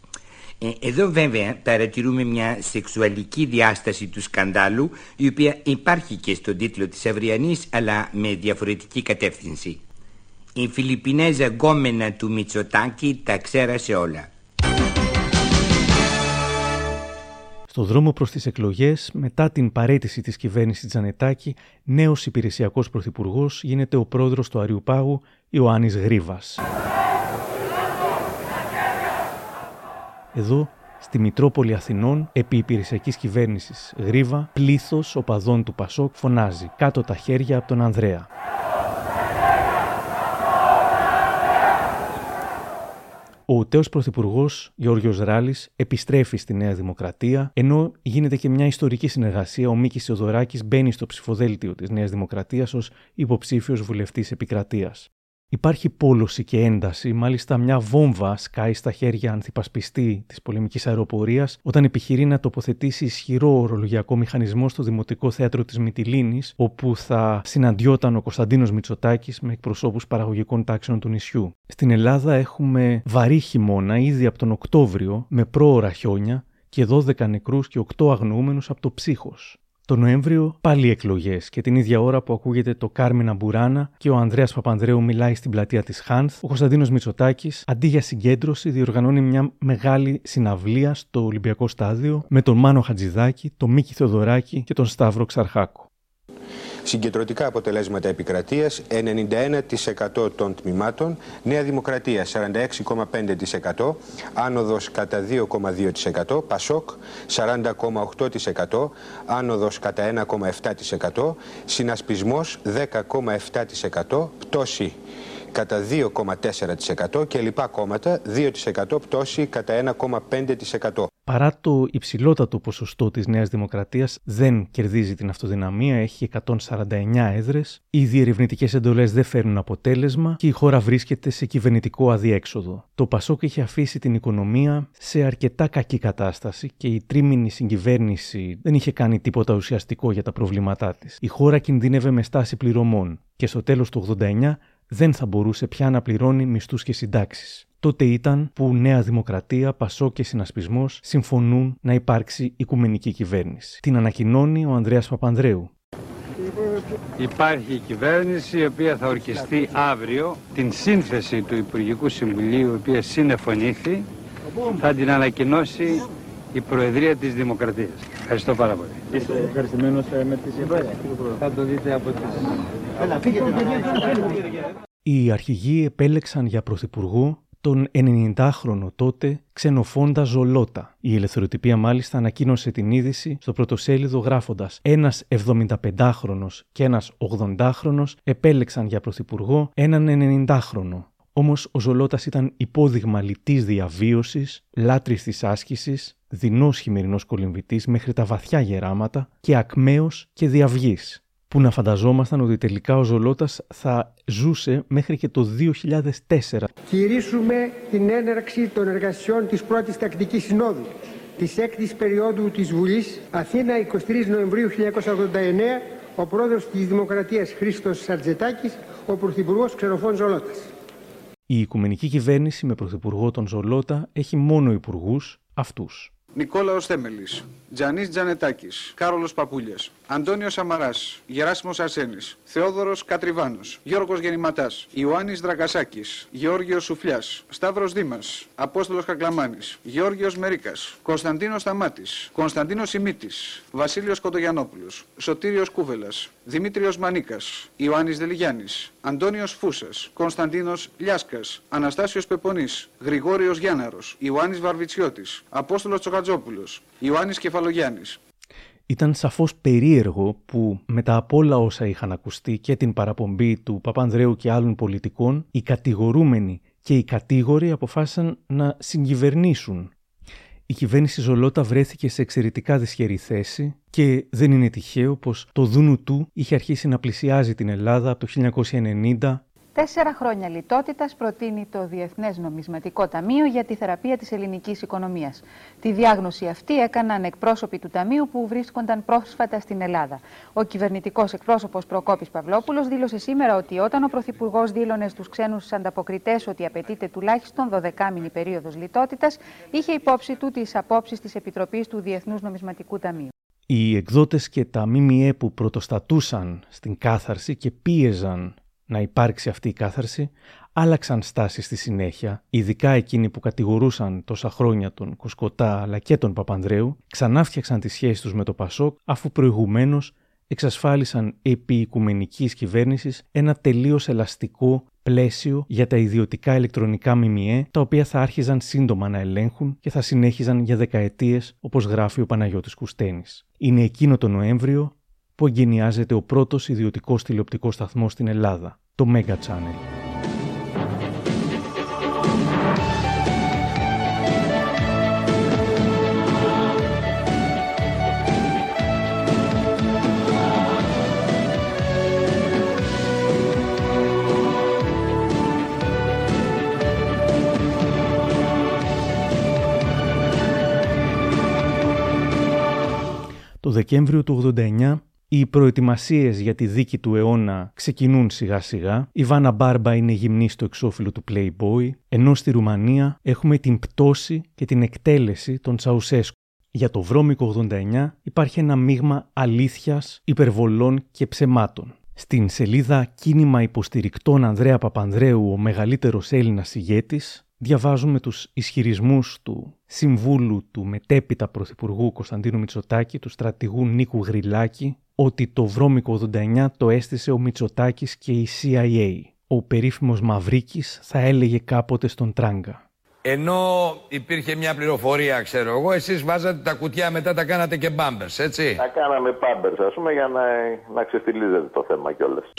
Ε, εδώ βέβαια παρατηρούμε μια σεξουαλική διάσταση του σκανδάλου η οποία υπάρχει και στον τίτλο της Αυριανής αλλά με διαφορετική κατεύθυνση. Η Φιλιππινέζα γκόμενα του Μητσοτάκη τα ξέρασε όλα. Στο δρόμο προς τις εκλογές, μετά την παρέτηση της κυβέρνησης Τζανετάκη, νέος υπηρεσιακός πρωθυπουργός γίνεται ο πρόεδρος του Αριουπάγου Ιωάννης Γρίβας. Εδώ, στη Μητρόπολη Αθηνών, επί υπηρεσιακής κυβέρνησης Γρίβα, πλήθος οπαδών του Πασόκ φωνάζει «Κάτω τα χέρια από τον Ανδρέα». Ο τέος Πρωθυπουργός Γιώργο Ράλης επιστρέφει στη Νέα Δημοκρατία, ενώ γίνεται και μια ιστορική συνεργασία. Ο Μίκης Θεοδωράκης μπαίνει στο ψηφοδέλτιο της Νέας Δημοκρατίας ως υποψήφιος βουλευτής επικρατείας. Υπάρχει πόλωση και ένταση, μάλιστα μια βόμβα σκάει στα χέρια ανθυπασπιστή της πολεμικής αεροπορίας όταν επιχειρεί να τοποθετήσει ισχυρό ορολογιακό μηχανισμό στο Δημοτικό Θέατρο της Μυτιλίνης, όπου θα συναντιόταν ο Κωνσταντίνος Μητσοτάκης με εκπροσώπους παραγωγικών τάξεων του νησιού. Στην Ελλάδα έχουμε βαρύ χειμώνα ήδη από τον Οκτώβριο με πρόωρα χιόνια και 12 νεκρούς και 8 αγνοούμενους από το ψύχος. Το Νοέμβριο πάλι εκλογές και την ίδια ώρα που ακούγεται το Κάρμινα Μπουράνα και ο Ανδρέας Παπανδρέου μιλάει στην πλατεία της Χάνθ, ο Κωνσταντίνος Μητσοτάκης αντί για συγκέντρωση διοργανώνει μια μεγάλη συναυλία στο Ολυμπιακό Στάδιο με τον Μάνο Χατζηδάκη, τον Μίκη Θεοδωράκη και τον Σταύρο Ξαρχάκο. Συγκεντρωτικά αποτελέσματα επικρατείας 91% των τμήματων, Νέα Δημοκρατία 46,5%, άνοδος κατά 2,2%, Πασόκ 40,8%, άνοδος κατά 1,7%, συνασπισμός 10,7%, πτώση κατά 2,4% και λοιπά κόμματα 2% πτώση κατά 1,5%. Παρά το υψηλότατο ποσοστό της Νέας Δημοκρατίας δεν κερδίζει την αυτοδυναμία, έχει 149 έδρες, οι διερευνητικές εντολές δεν φέρνουν αποτέλεσμα και η χώρα βρίσκεται σε κυβερνητικό αδιέξοδο. Το Πασόκ έχει αφήσει την οικονομία σε αρκετά κακή κατάσταση και η τρίμηνη συγκυβέρνηση δεν είχε κάνει τίποτα ουσιαστικό για τα προβλήματά της. Η χώρα κινδύνευε με στάση πληρωμών και στο τέλος του 89 δεν θα μπορούσε πια να πληρώνει μισθούς και συντάξεις. Τότε ήταν που Νέα Δημοκρατία, Πασό και Συνασπισμός συμφωνούν να υπάρξει οικουμενική κυβέρνηση. Την ανακοινώνει ο Ανδρέας Παπανδρέου. Υπάρχει η κυβέρνηση η οποία θα ορκιστεί αύριο την σύνθεση του Υπουργικού Συμβουλίου η οποία συνεφωνήθη θα την ανακοινώσει η Προεδρία της Δημοκρατίας. Ευχαριστώ πάρα πολύ. Είστε ευχαριστημένος ε, με τη συμβάση. Θα το δείτε από τις... Οι αρχηγοί επέλεξαν για πρωθυπουργό τον 90χρονο τότε ξενοφόντα Ζολότα. Η ελευθεροτυπία μάλιστα ανακοίνωσε την είδηση στο πρωτοσέλιδο γράφοντας Ένας 75χρονο και ένας 80χρονο επέλεξαν για πρωθυπουργό έναν 90χρονο. Όμως ο Ζολότας ήταν υπόδειγμα λιτής διαβίωσης, λάτρης της άσκησης, δεινός χειμερινός κολυμβητής μέχρι τα βαθιά γεράματα και ακμαίος και διαυγής. Που να φανταζόμασταν ότι τελικά ο Ζολότας θα ζούσε μέχρι και το 2004. Κηρύσουμε την έναρξη των εργασιών της πρώτης τακτικής συνόδου της έκτης περίοδου της Βουλής Αθήνα 23 Νοεμβρίου 1989 ο πρόεδρος της Δημοκρατίας Χρήστος Σαρτζετάκης, ο πρωθυπουργός Ξενοφών Ζολότας. Η Οικουμενική Κυβέρνηση με πρωθυπουργό τον Ζολότα έχει μόνο υπουργούς αυτούς. Νικόλαος Θέμελης, Τζανής Τζανετάκης, Κάρολος Παπούλιας, Αντώνιος Σαμαράς, Γεράσιμος Αρσένης, Θεόδωρος Κατριβάνος, Γιώργος Γεννηματάς, Ιωάννης Δρακασάκης, Γεώργιος Σουφλιάς, Σταύρος Δήμας, Απόστολος Κακλαμάνης, Γεώργιος Μερίκας, Κωνσταντίνος Σταμάτης, Κωνσταντίνος Σιμίτης, Βασίλειος Κοντογιανόπουλος, Σωτήριος Κούβελας, Δημήτριος Μανίκας, Ιωάννης Δελιγιάννης, Αντώνιος Φούσας, Κωνσταντίνος Λιάσκας, Αναστάσιος Πεπονής, Γρηγόριος Γιάνναρος, Ιωάννης Βαρβιτσιώτης, Απόστολος Τσοκατζόπουλος, Ιωάννης Κεφαλογιάννης. Ήταν σαφώς περίεργο που μετά από όλα όσα είχαν ακουστεί και την παραπομπή του Παπανδρέου και άλλων πολιτικών, οι κατηγορούμενοι και οι κατήγοροι αποφάσισαν να συγκυβερνήσουν. Η κυβέρνηση Ζολότα βρέθηκε σε εξαιρετικά δυσχερή θέση και δεν είναι τυχαίο πως το δούνου του είχε αρχίσει να πλησιάζει την Ελλάδα από το 1990 Τέσσερα χρόνια λιτότητας προτείνει το Διεθνές Νομισματικό Ταμείο για τη θεραπεία της ελληνικής οικονομίας. Τη διάγνωση αυτή έκαναν εκπρόσωποι του Ταμείου που βρίσκονταν πρόσφατα στην Ελλάδα. Ο κυβερνητικός εκπρόσωπος Προκόπης Παυλόπουλος δήλωσε σήμερα ότι όταν ο Πρωθυπουργός δήλωνε στους ξένους ανταποκριτές ότι απαιτείται τουλάχιστον 12 μήνη περίοδος λιτότητας, είχε υπόψη του τις απόψεις της Επιτροπής του Διεθνούς Νομισματικού Ταμείου. Οι εκδότες και τα ΜΜΕ που πρωτοστατούσαν στην κάθαρση και πίεζαν να υπάρξει αυτή η κάθαρση, άλλαξαν στάση στη συνέχεια, ειδικά εκείνοι που κατηγορούσαν τόσα χρόνια τον Κοσκοτά αλλά και τον Παπανδρέου, ξανά φτιάξαν τις σχέσεις τους με το Πασόκ, αφού προηγουμένως εξασφάλισαν επί οικουμενικής κυβέρνησης ένα τελείως ελαστικό πλαίσιο για τα ιδιωτικά ηλεκτρονικά ΜΜΕ, τα οποία θα άρχιζαν σύντομα να ελέγχουν και θα συνέχιζαν για δεκαετίες, όπως γράφει ο Παναγιώτης Κουστένης. Είναι εκείνο το Νοέμβριο που εγκαινιάζεται ο πρώτος ιδιωτικός τηλεοπτικός σταθμός στην Ελλάδα, το Mega Channel. Το Δεκέμβριο του 89 οι προετοιμασίες για τη δίκη του αιώνα ξεκινούν σιγά σιγά. Η Βάνα Μπάρμπα είναι γυμνή στο εξώφυλλο του Playboy, ενώ στη Ρουμανία έχουμε την πτώση και την εκτέλεση των Τσαουσέσκου. Για το βρώμικο 89 υπάρχει ένα μείγμα αλήθειας, υπερβολών και ψεμάτων. Στην σελίδα «Κίνημα υποστηρικτών Ανδρέα Παπανδρέου, ο μεγαλύτερος Έλληνας ηγέτης», διαβάζουμε τους ισχυρισμούς του συμβούλου του μετέπειτα πρωθυπουργού Κωνσταντίνου Μητσοτάκη, του στρατηγού Νίκου Γριλάκη, ότι το βρώμικο 89 το έστησε ο Μητσοτάκης και η CIA. Ο περίφημος Μαυρίκης θα έλεγε κάποτε στον Τράγκα. Ενώ υπήρχε μια πληροφορία, ξέρω εγώ, εσείς βάζατε τα κουτιά μετά τα κάνατε και μπάμπερς, έτσι. Τα κάναμε μπάμπερς, ας πούμε, για να, να ξεφτιλίζεται το θέμα κιόλας.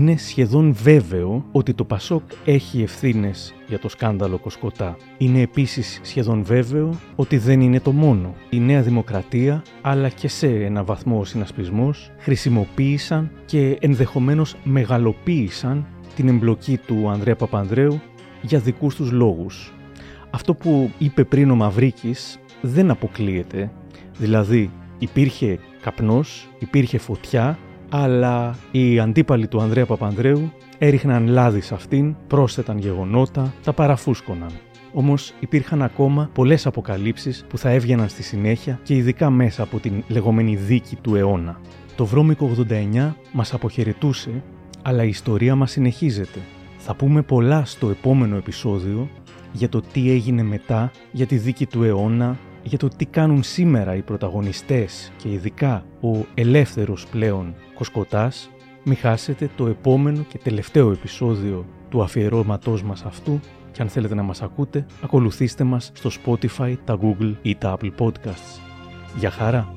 Είναι σχεδόν βέβαιο ότι το Πασόκ έχει ευθύνες για το σκάνδαλο Κοσκοτά. Είναι επίσης σχεδόν βέβαιο ότι δεν είναι το μόνο. Η Νέα Δημοκρατία, αλλά και σε ένα βαθμό ο συνασπισμός, χρησιμοποίησαν και ενδεχομένως μεγαλοποίησαν την εμπλοκή του Ανδρέα Παπανδρέου για δικούς τους λόγους. Αυτό που είπε πριν ο Μαυρίκης δεν αποκλείεται, δηλαδή υπήρχε καπνός, υπήρχε φωτιά αλλά οι αντίπαλοι του Ανδρέα Παπανδρέου έριχναν λάδι σε αυτήν, πρόσθεταν γεγονότα, τα παραφούσκωναν. Όμως υπήρχαν ακόμα πολλές αποκαλύψεις που θα έβγαιναν στη συνέχεια και ειδικά μέσα από την λεγόμενη δίκη του αιώνα. Το βρώμικο 89 μας αποχαιρετούσε Αλλά η ιστορία μας συνεχίζεται. Θα πούμε πολλά στο επόμενο επεισόδιο για το τι έγινε μετά, για τη δίκη του αιώνα, για το τι κάνουν σήμερα οι πρωταγωνιστές και ειδικά ο ελεύθερος πλέον Κοσκοτάς, μη χάσετε το επόμενο και τελευταίο επεισόδιο του αφιερώματός μας αυτού και αν θέλετε να μας ακούτε, ακολουθήστε μας στο Spotify, τα Google ή τα Apple Podcasts. Για χαρά!